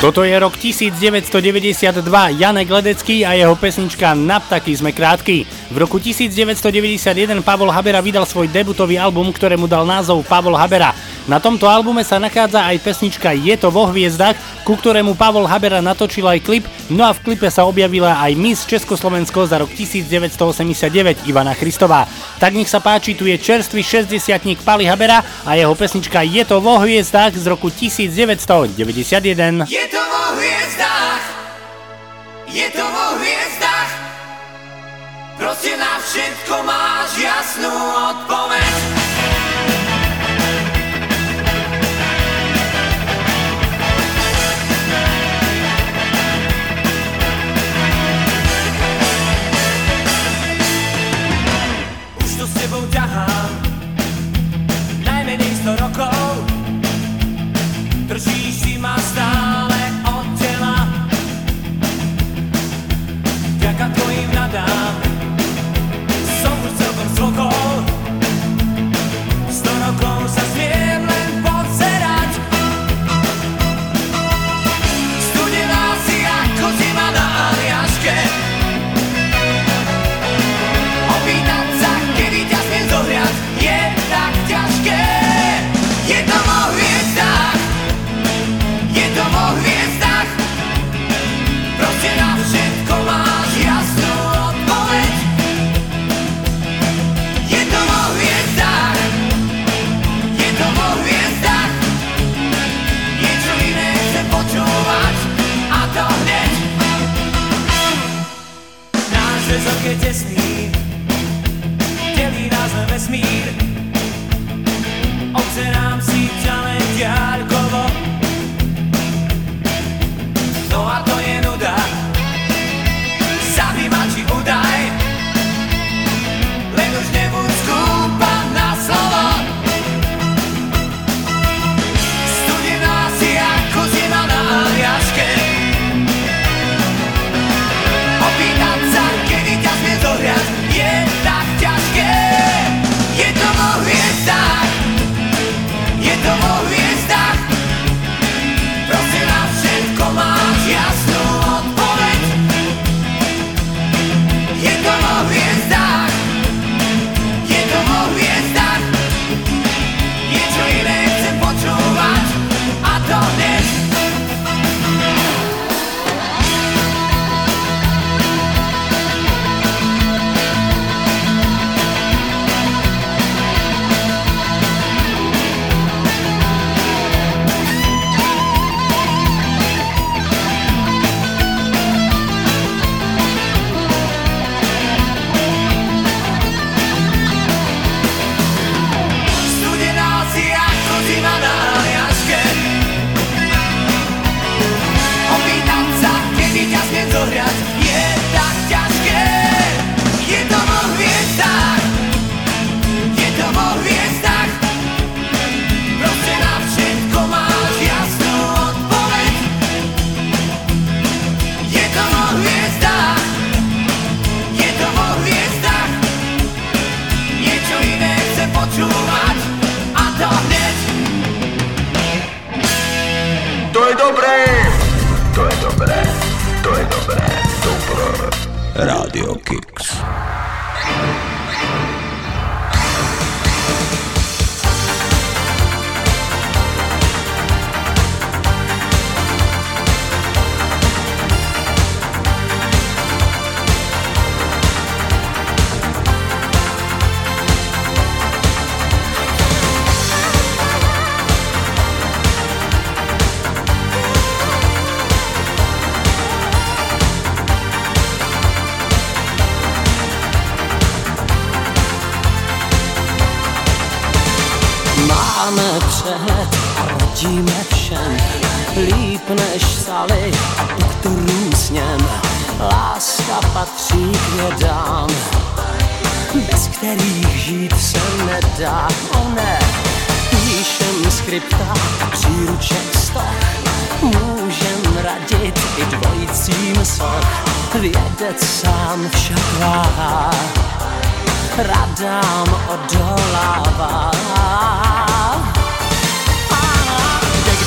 Toto je rok 1992, Janek Ledecký a jeho pesnička Na ptaky krátky. V roku 1991 Pavol Habera vydal svoj debutový album, ktorému dal názov Pavol Habera. Na tomto albume sa nachádza aj pesnička Je to vo hviezdach, ku ktorému Pavol Habera natočil aj klip, no a v klipe sa objavila aj Miss Československo za rok 1989 Ivana Christová. Tak nech sa páči, tu je čerstvý 60 Pali Habera a jeho pesnička Je to vo hviezdach z roku 1991. Je to vo hviezdách, je to vo hviezdách, proste na všetko máš jasnú odpoveď.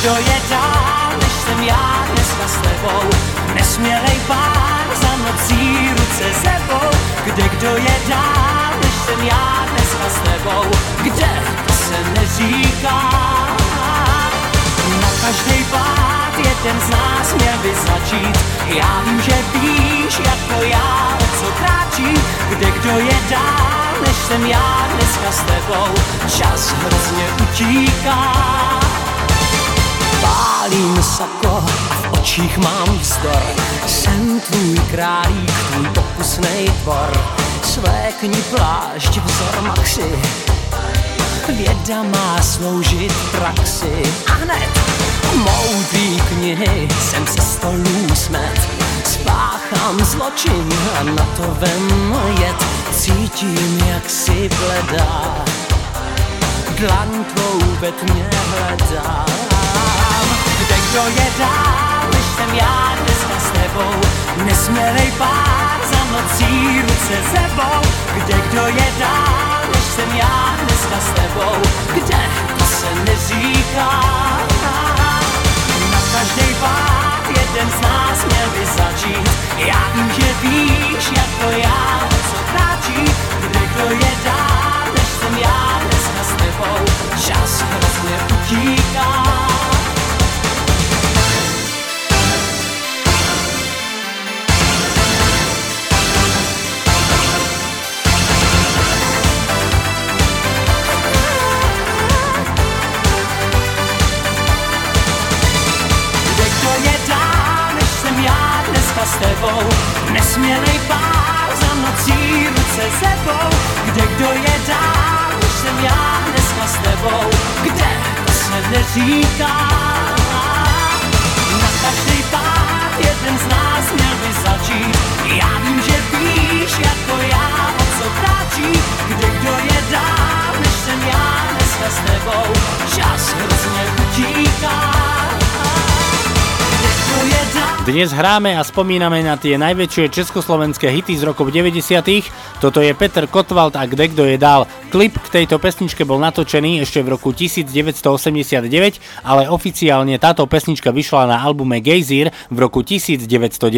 Kdo je dál, než jsem já dneska s tebou? Nesmělej pár za nocí ruce sebou. Kde kdo je dál, než jsem já dneska s tebou? Kde to se neříká? Na každý pád jeden z nás měl by začít. Já vím, že víš, jako já, o co kráčí. Kde kdo je dál, než jsem já dneska s tebou. Čas hrozně utíká. Pálím sako a v očích mám vzdor. Jsem tvůj králík, tvůj pokusnej tvor. Svékni plášť vzor maxi. Věda má sloužit praxi a hned moudrý knihy jsem se stolů smet. Spáchám zločin a na to vem jet. Cítím, jak si bledá, dlaň tvou ve tmě hledám. Kdo je dál, než jsem já dneska s tebou? Nesmělej pár za nocí ruce sebou. Kde kdo je dál, než jsem já dneska s tebou? Kde to se neříká? Na každý pád jeden z nás měl by začít. Já vím, že víš, jako já, co kráčí. Kde kdo je dál, než jsem já dneska s tebou? Čas hrozně utíká. Dneska s tebou? Nesmělej pár za nocí ruce sebou. Kde kdo je dál, než jsem já dneska s tebou? Kde to se neříká? Na každý pád jeden z nás měl by začít. Já vím, že víš, jako já, o co kráčí. Kde kdo je dál, než jsem já dneska s tebou? Čas hrozně utíká. Dnes hráme a spomíname na tie najväčšie československé hity z rokov 90. Toto je Peter Kotwald a Kde kto je dál. Klip k tejto pesničke bol natočený ešte v roku 1989, ale oficiálne táto pesnička vyšla na albume Gejzír v roku 1990.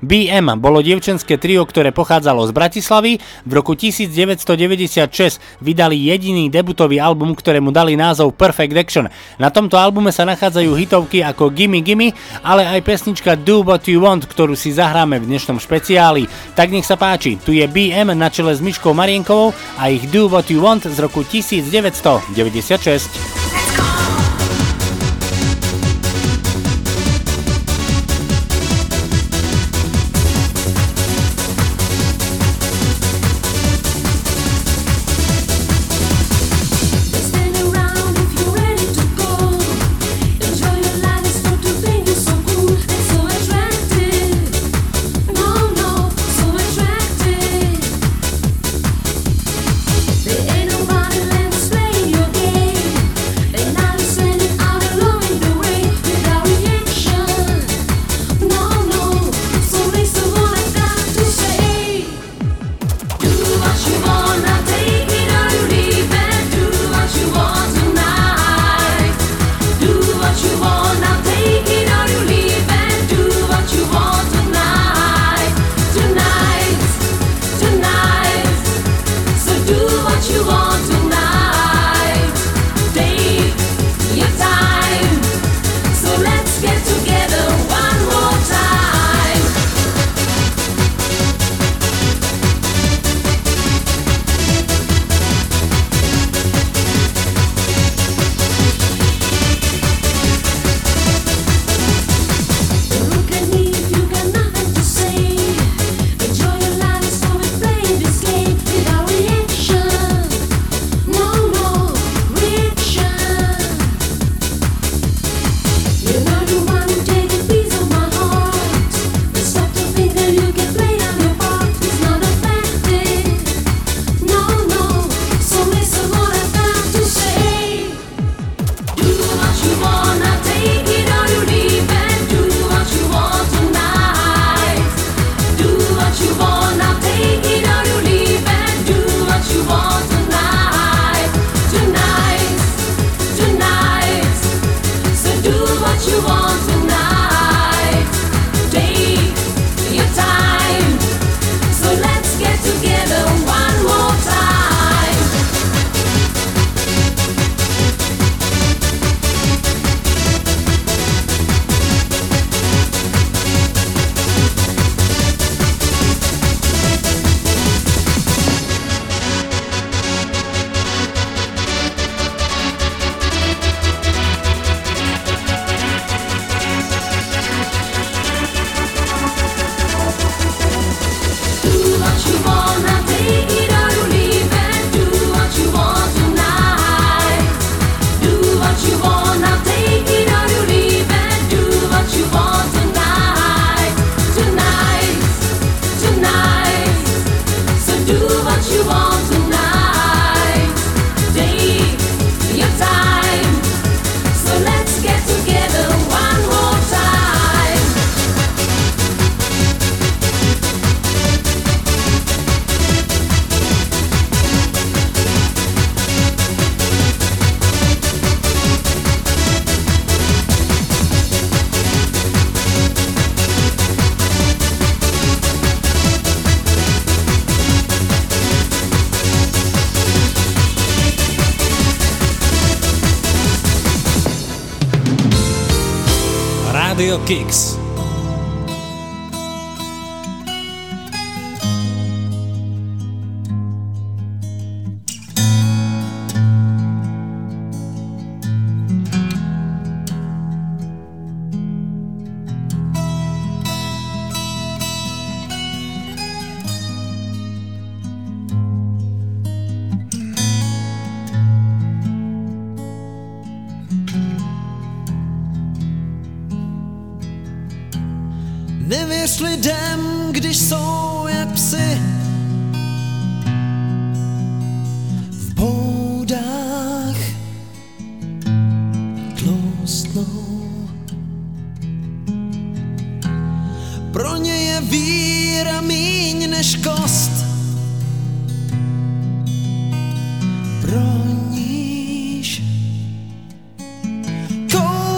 BM bolo dievčenské trio, ktoré pochádzalo z Bratislavy. V roku 1996 vydali jediný debutový album, ktorému dali názov Perfect Action. Na tomto albume sa nachádzajú hitovky ako Gimme Gimme, ale aj pesnička Do What You Want, ktorú si zahráme v dnešnom špeciáli. Tak nech sa páči, tu je BM na čele s Myškou Marienkovou a ich Do What You Want z roku 1996. Geeks.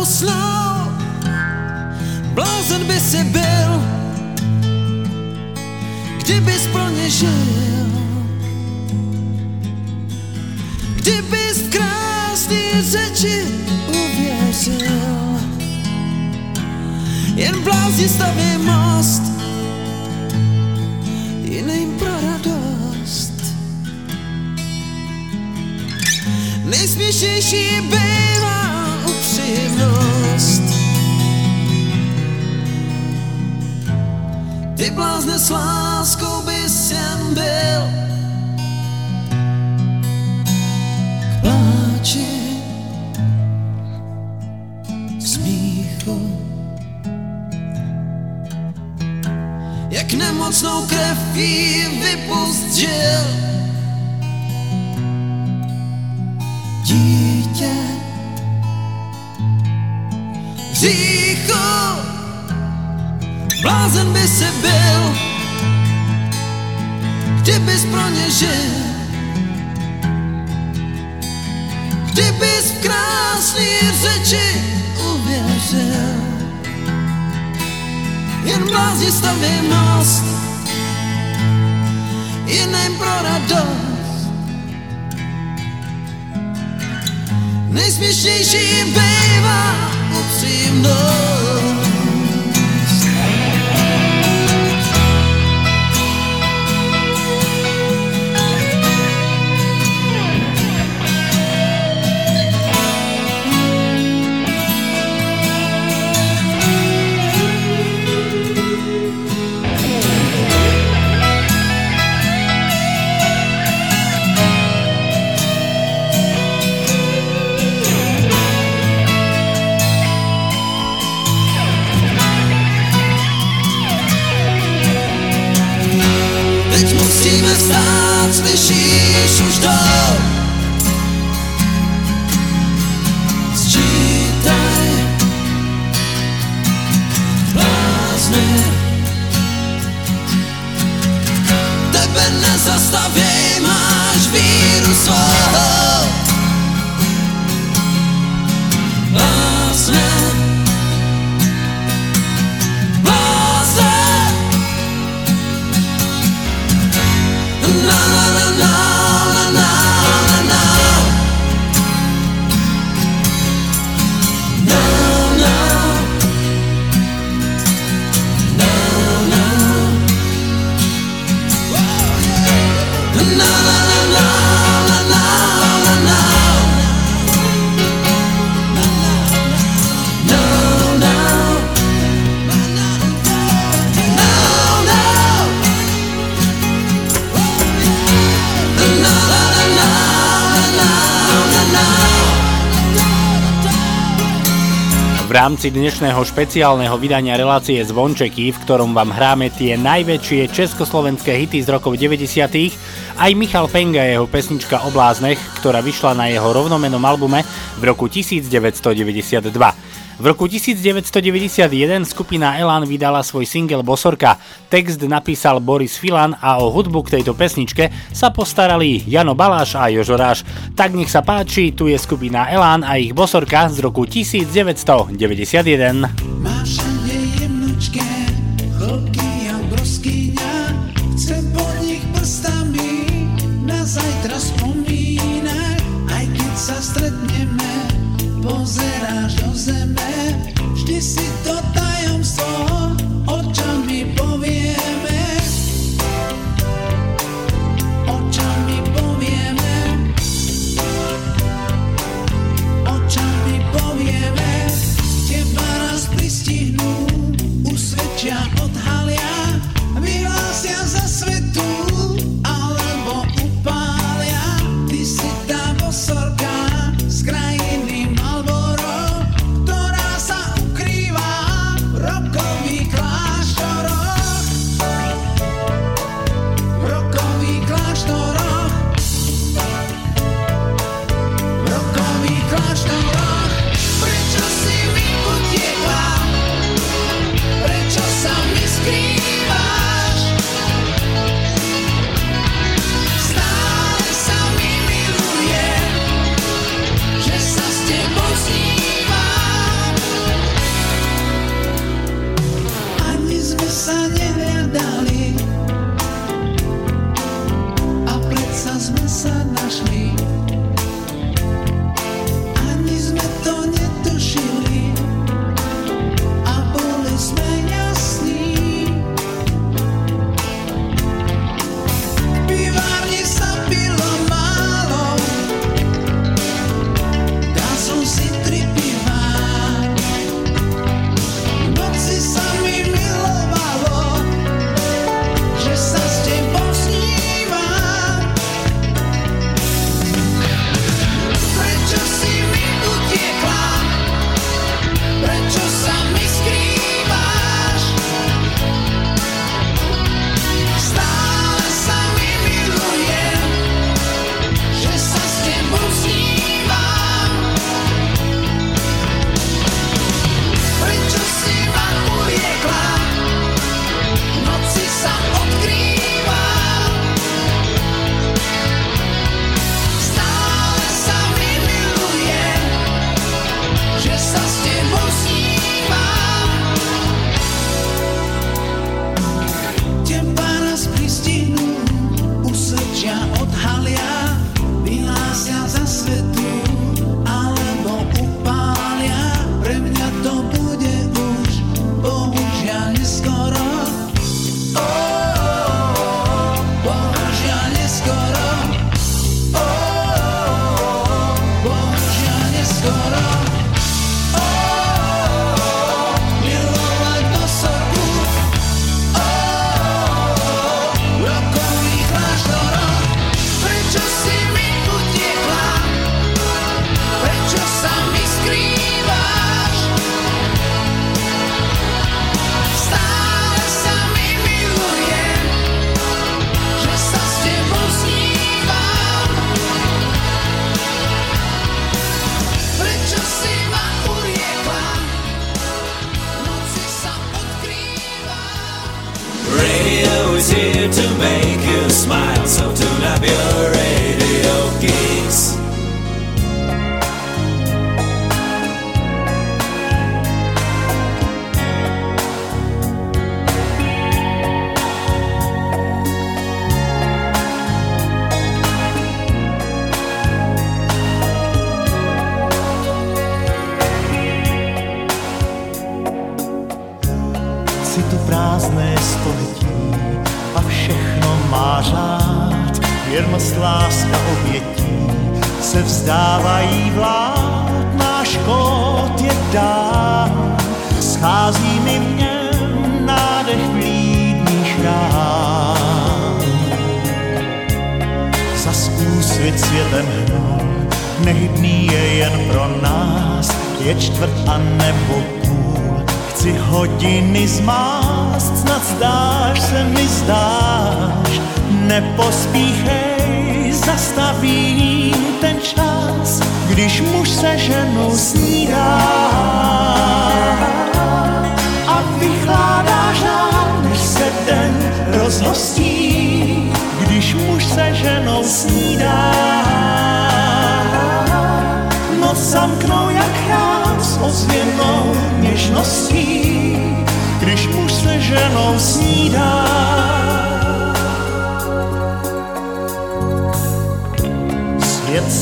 Kousnou Blázen by si byl, kdybys pro ně žil. Kdybys krásný řeči uvěřil. Jen blázni staví most, jiným pro radost. Nejsměšnější bývá Ty blázne s láskou bys jen byl. K pláči smíchu. Jak nemocnou krev jí vypustil Nejsměšnější bývá upřímnost. Rámci dnešného špeciálneho vydania relácie Zvončeky, v ktorom vám hráme tie najväčšie československé hity z rokov 90. aj Michal Penga jeho pesnička o bláznech, ktorá vyšla na jeho rovnomenom albume v roku 1992. V roku 1991 skupina Elan vydala svoj single Bosorka. Text napísal Boris Filan a o hudbu k tejto pesničke sa postarali Jano Baláš a Jožo Ráš. Tak nech sa páči, tu je skupina Elan a ich Bosorka z roku 1991.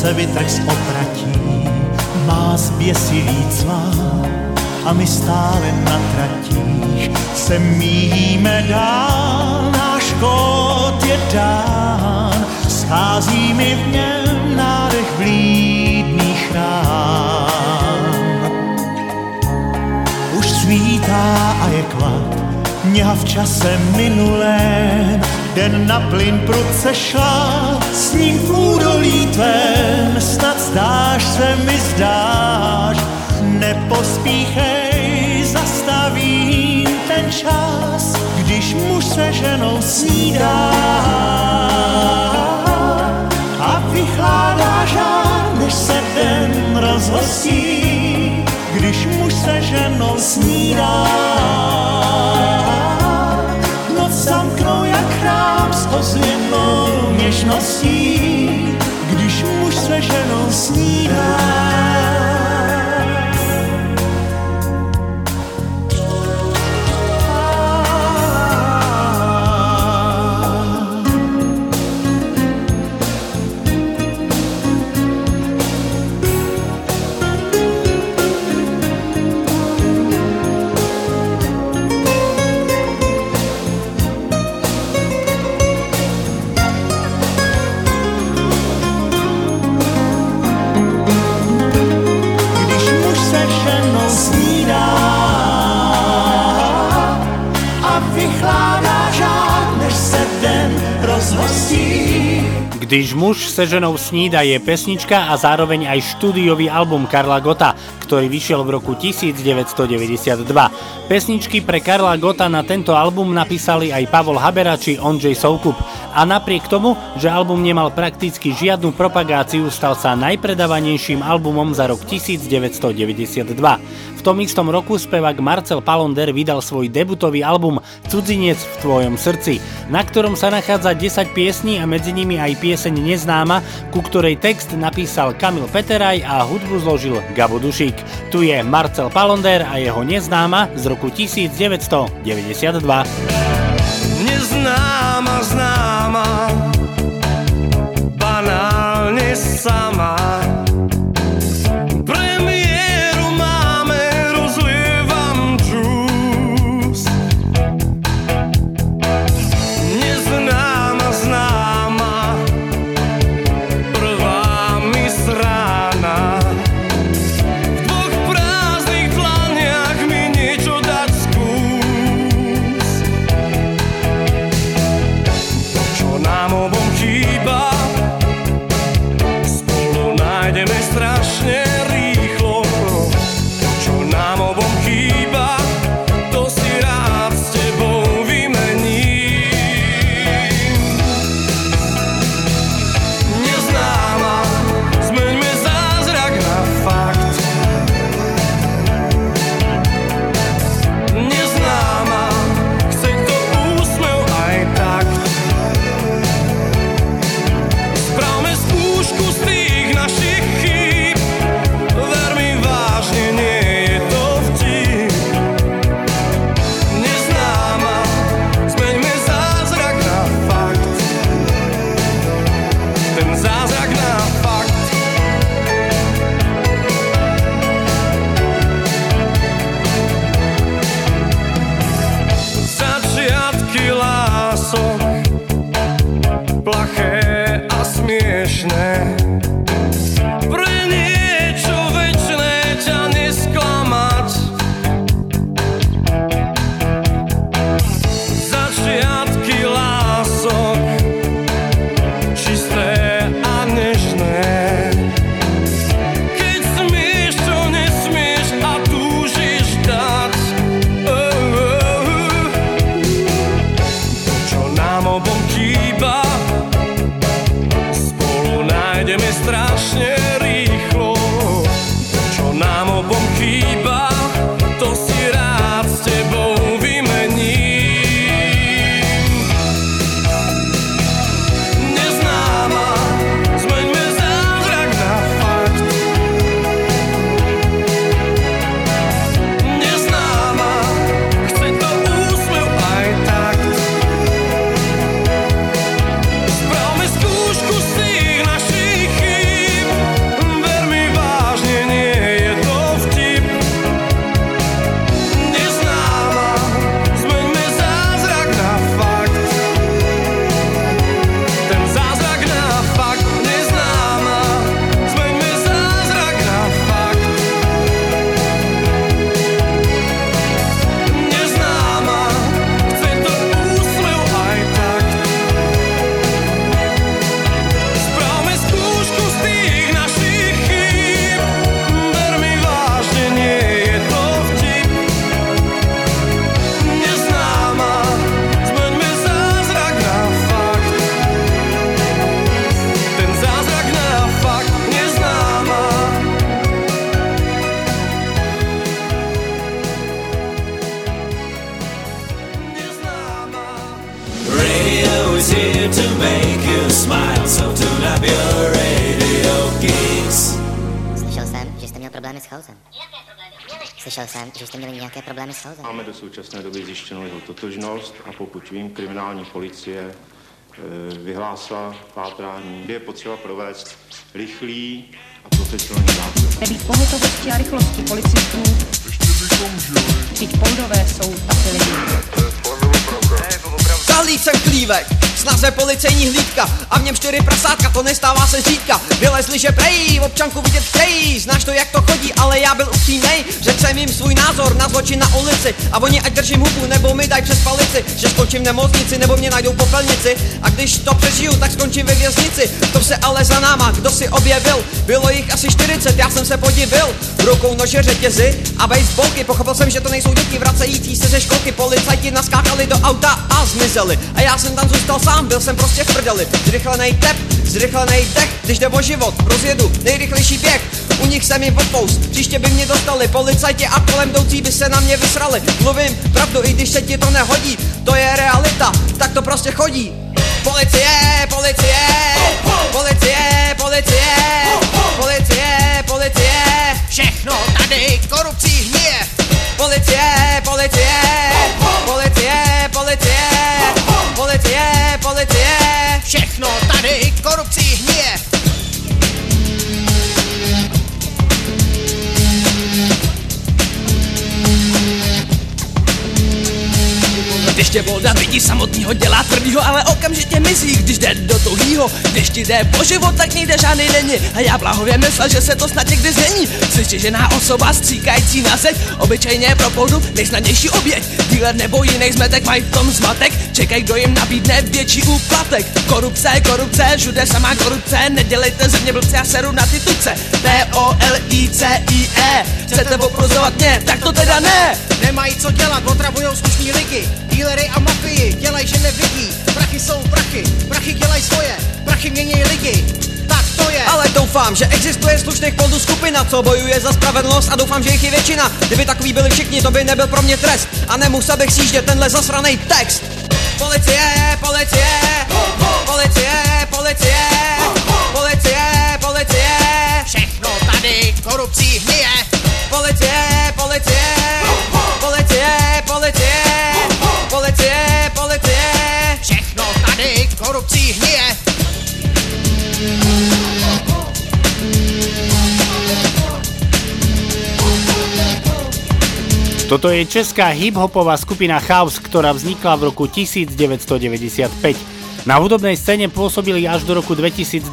se vytrh z opratí, má zběsilý cvá a my stále na tratích se míjíme dál. Náš kód je dán, schází mi v něm nádech vlídných rán. Už svítá a je klad, měha v čase minulém, den na plyn prudce šla, s ním v údolí tvém, snad zdáš se mi zdáš, nepospíchej, zastavím ten čas, když muž se ženou snídá a vychládá žár, než se den rozhostí, když muž se ženou snídá. Ozvěnou něžností, když muž se ženou snídá. Když muž se ženou snída je pesnička a zároveň aj štúdiový album Karla Gota, ktorý vyšiel v roku 1992. Pesničky pre Karla Gota na tento album napísali aj Pavol Habera či Ondřej Soukup. A napriek tomu, že album nemal prakticky žiadnu propagáciu, stal sa najpredávanejším albumom za rok 1992. Tom istom roku spevák Marcel Palonder vydal svoj debutový album Cudzinec v tvojom srdci, na ktorom sa nachádza 10 piesní a medzi nimi aj pieseň Neznáma, ku ktorej text napísal Kamil Peteraj a hudbu zložil Gabo Dušík. Tu je Marcel Palonder a jeho Neznáma z roku 1992. Neznáma, známa, Slyšel jsem, že jste měli nějaké problémy s chaosem. Máme do současné doby zjištěnou jeho totožnost a pokud vím, kriminální policie eh, vyhlásila pátrání. Je potřeba provést rychlý a profesionální zákrok. Nebýt pohotovosti a rychlosti policistů. Vždyť poldové jsou taky lidi. Zahlíd jsem chlívek, snaze policejní hlídka a v něm čtyři prasátka, to nestává se zřídka. Vylezli, že prej, občanku vidět chtějí, znáš to, jak to chodí, ale já byl upřímnej. Řekl jsem jim svůj názor na zločin na ulici a oni ať držím hubu, nebo mi daj přes palici, že skončím v nemocnici, nebo mě najdou popelnici a když to přežiju, tak skončím ve věznici. To se ale za náma, kdo si objevil, bylo jich asi 40, já jsem se podivil. Rukou nože řetězy a baseballky, pochopil jsem, že to nejsou děti vracející se ze školky, policajti naskákali do auta a zmizeli. A já jsem tam zůstal sám, byl jsem prostě v prdeli. Zrychlený tep, zrychlený dech, když jde o život, rozjedu nejrychlejší běh. U nich jsem jim odpous, příště by mě dostali policajti a kolem jdoucí by se na mě vysrali. Mluvím pravdu, i když se ti to nehodí, to je realita, tak to prostě chodí. Policie, policie, policie, policie, policie, policie, všechno tady korupcí. Policie, policie, policie, všechno tady korupcí hníje. Když tě voda vidí samotnýho dělá tvrdýho, ale okamžitě mizí, když jde do tuhýho. Když ti jde po život, tak nikde žádný není. A já blahově myslel, že se to snad někdy změní. Slyšežená osoba stříkající na zeď, obyčejně pro půdu nejsnadnější oběť. Dealer nebo jiný zmetek mají v tom zmatek, čekaj, kdo jim nabídne větší úplatek. Korupce, korupce, všude samá korupce, nedělejte ze mě blbce, já seru na ty tuce. P-O-L-I-C-I-E, chcete oprozovat mě, tak to teda ne. Nemají co dělat, otravujou slušný lidi. Dílery a mafii dělají, že nevidí. Prachy jsou prachy, prachy dělají svoje. Prachy mění lidi, tak to je. Ale doufám, že existuje slušných poldů skupina Co bojuje za spravedlnost a doufám, že jich je většina. Kdyby takový byli všichni, to by nebyl pro mě trest A nemusel bych sjíždět tenhle zasranej text Policie, policie, policie, policie, policie, policie. Všechno tady korupcí hníje Policie, policie, Toto je česká hip-hopová skupina Chaos, ktorá vznikla v roku 1995. Na hudobnej scéne pôsobili až do roku 2002.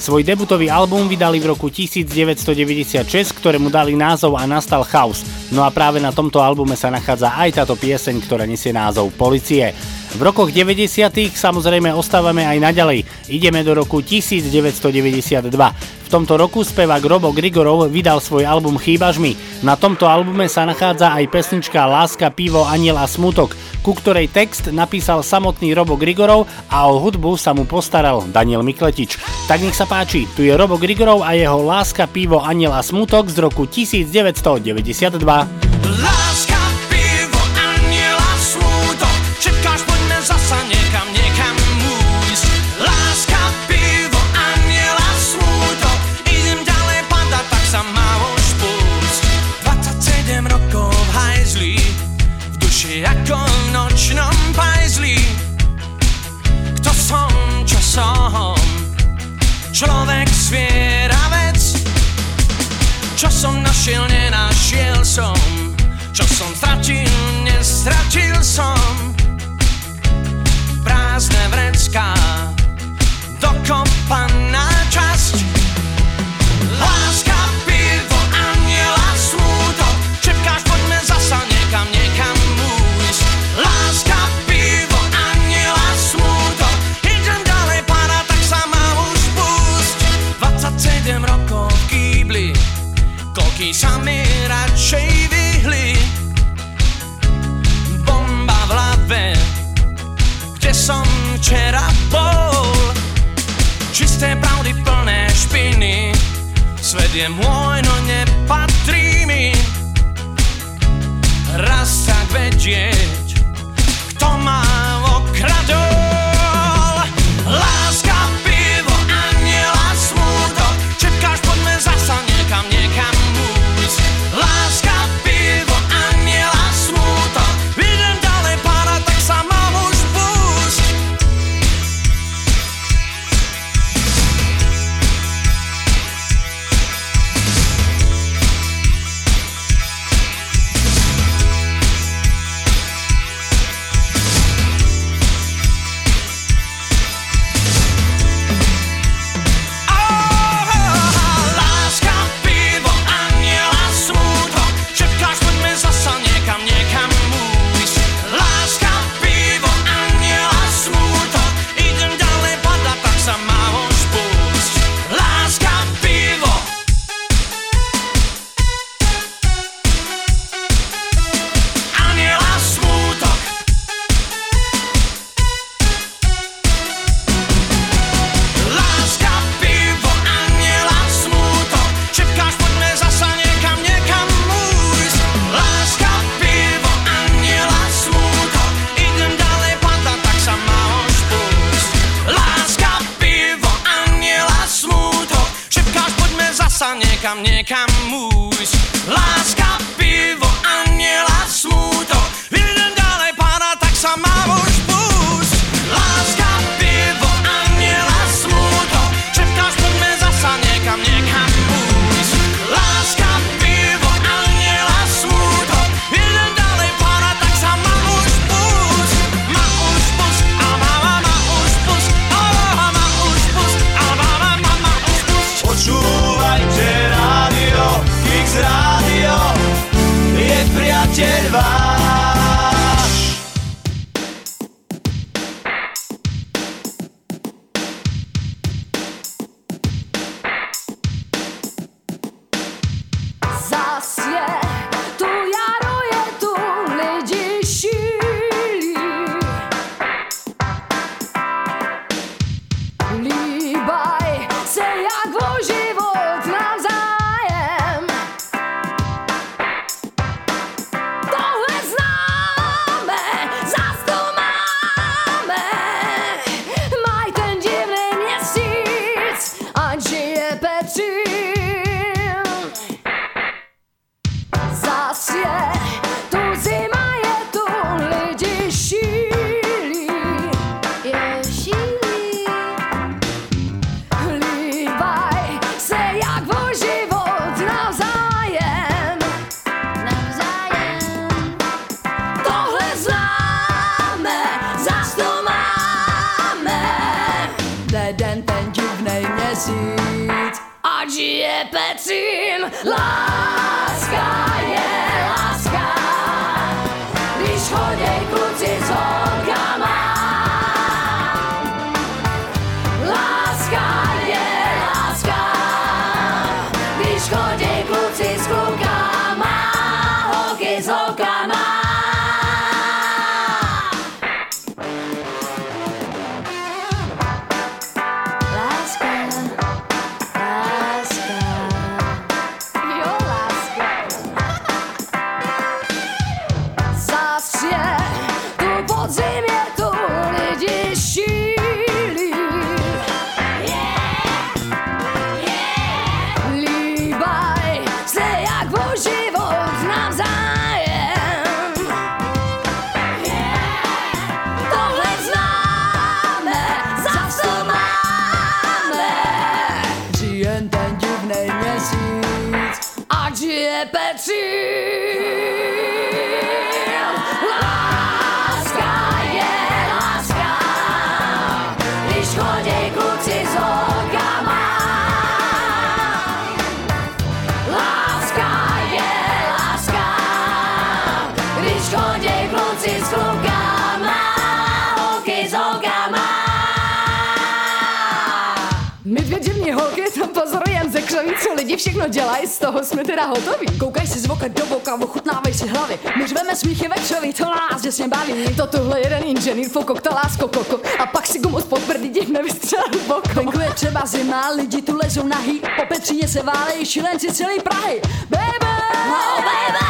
Svoj debutový album vydali v roku 1996, ktorému dali názov a nastal Chaos. No a práve na tomto albume sa nachádza aj táto pieseň, ktorá nesie názov Policie. V rokoch 90. samozrejme ostávame aj naďalej. Ideme do roku 1992. V tomto roku spevák Robo Grigorov vydal svoj album Chýbaš mi. Na tomto albume sa nachádza aj pesnička Láska, pivo, aniel a smutok, ku ktorej text napísal samotný Robo Grigorov a o hudbu sa mu postaral Daniel Mikletič. Tak nech sa páči, tu je Robo Grigorov a jeho Láska, pivo, aniel a smutok z roku 1992. Láska, pivo, aniela, smútok Čekáš, poďme zasa niekam, niekam újsť Láska, pivo, aniela, smútok Idem ďalej padať, tak sa ma už pusť 27 rokov v hajzli V duši ako v nočnom pajzli Kto som, čo som? Človek, zvieravec Čo som našiel, nenašiel som. Čo som stratil, nestratil som. Prázdne vrecká Dokopaná Svet je môj, no nepatrí mi. Raz tak vedieť seen life. Všechno dělají, z toho jsme teda hotoví. Koukaj si z voka do boka, ochutnávej si hlavy. My řveme smíchy ve křoví, to nás děsně baví. To tuhle jeden inženýr fokokta lásko koko. A pak si gumu spod prdí divne vystřelil bokom. Venku je třeba zima, lidi tu lezou nahý. Po Petříně se válejí šilenci celý Prahy. Baby! Oh, baby!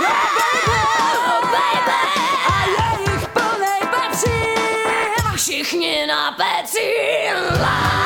Oh, baby! Oh, baby! A je jich plnej Petřín! A všichni na Petřín! Láska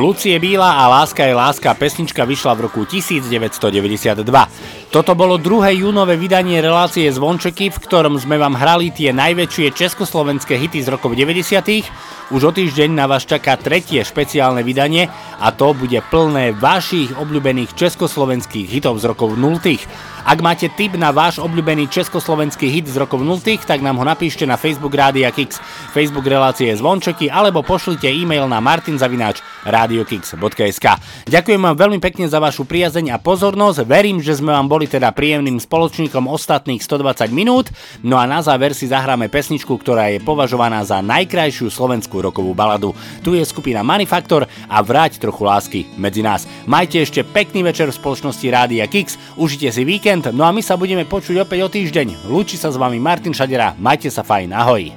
Lucie Bíla a Láska je láska pesnička vyšla v roku 1992. Toto bolo druhé júnové vydanie relácie Zvončeky, v ktorom sme vám hrali tie najväčšie československé hity z rokov 90. Už o týždeň na vás čaká tretie špeciálne vydanie a to bude plné vašich obľúbených československých hitov z rokov 0. Ak máte tip na váš obľúbený československý hit z rokov 0, tak nám ho napíšte na Facebook Rádia Kix, Facebook relácie Zvončeky alebo pošlite e-mail na martinzavináč radiokix.sk. Ďakujem vám veľmi pekne za vašu priazeň a pozornosť, verím, že sme vám boli boli teda príjemným spoločníkom ostatných 120 minút, no a na záver si zahráme pesničku, ktorá je považovaná za najkrajšiu slovenskú rokovú baladu. Tu je skupina Manifaktor a vráť trochu lásky medzi nás. Majte ešte pekný večer v spoločnosti Rádia Kix, užite si víkend, no a my sa budeme počuť opäť o týždeň. Lúči sa s vami Martin Šadera, majte sa fajn, ahoj.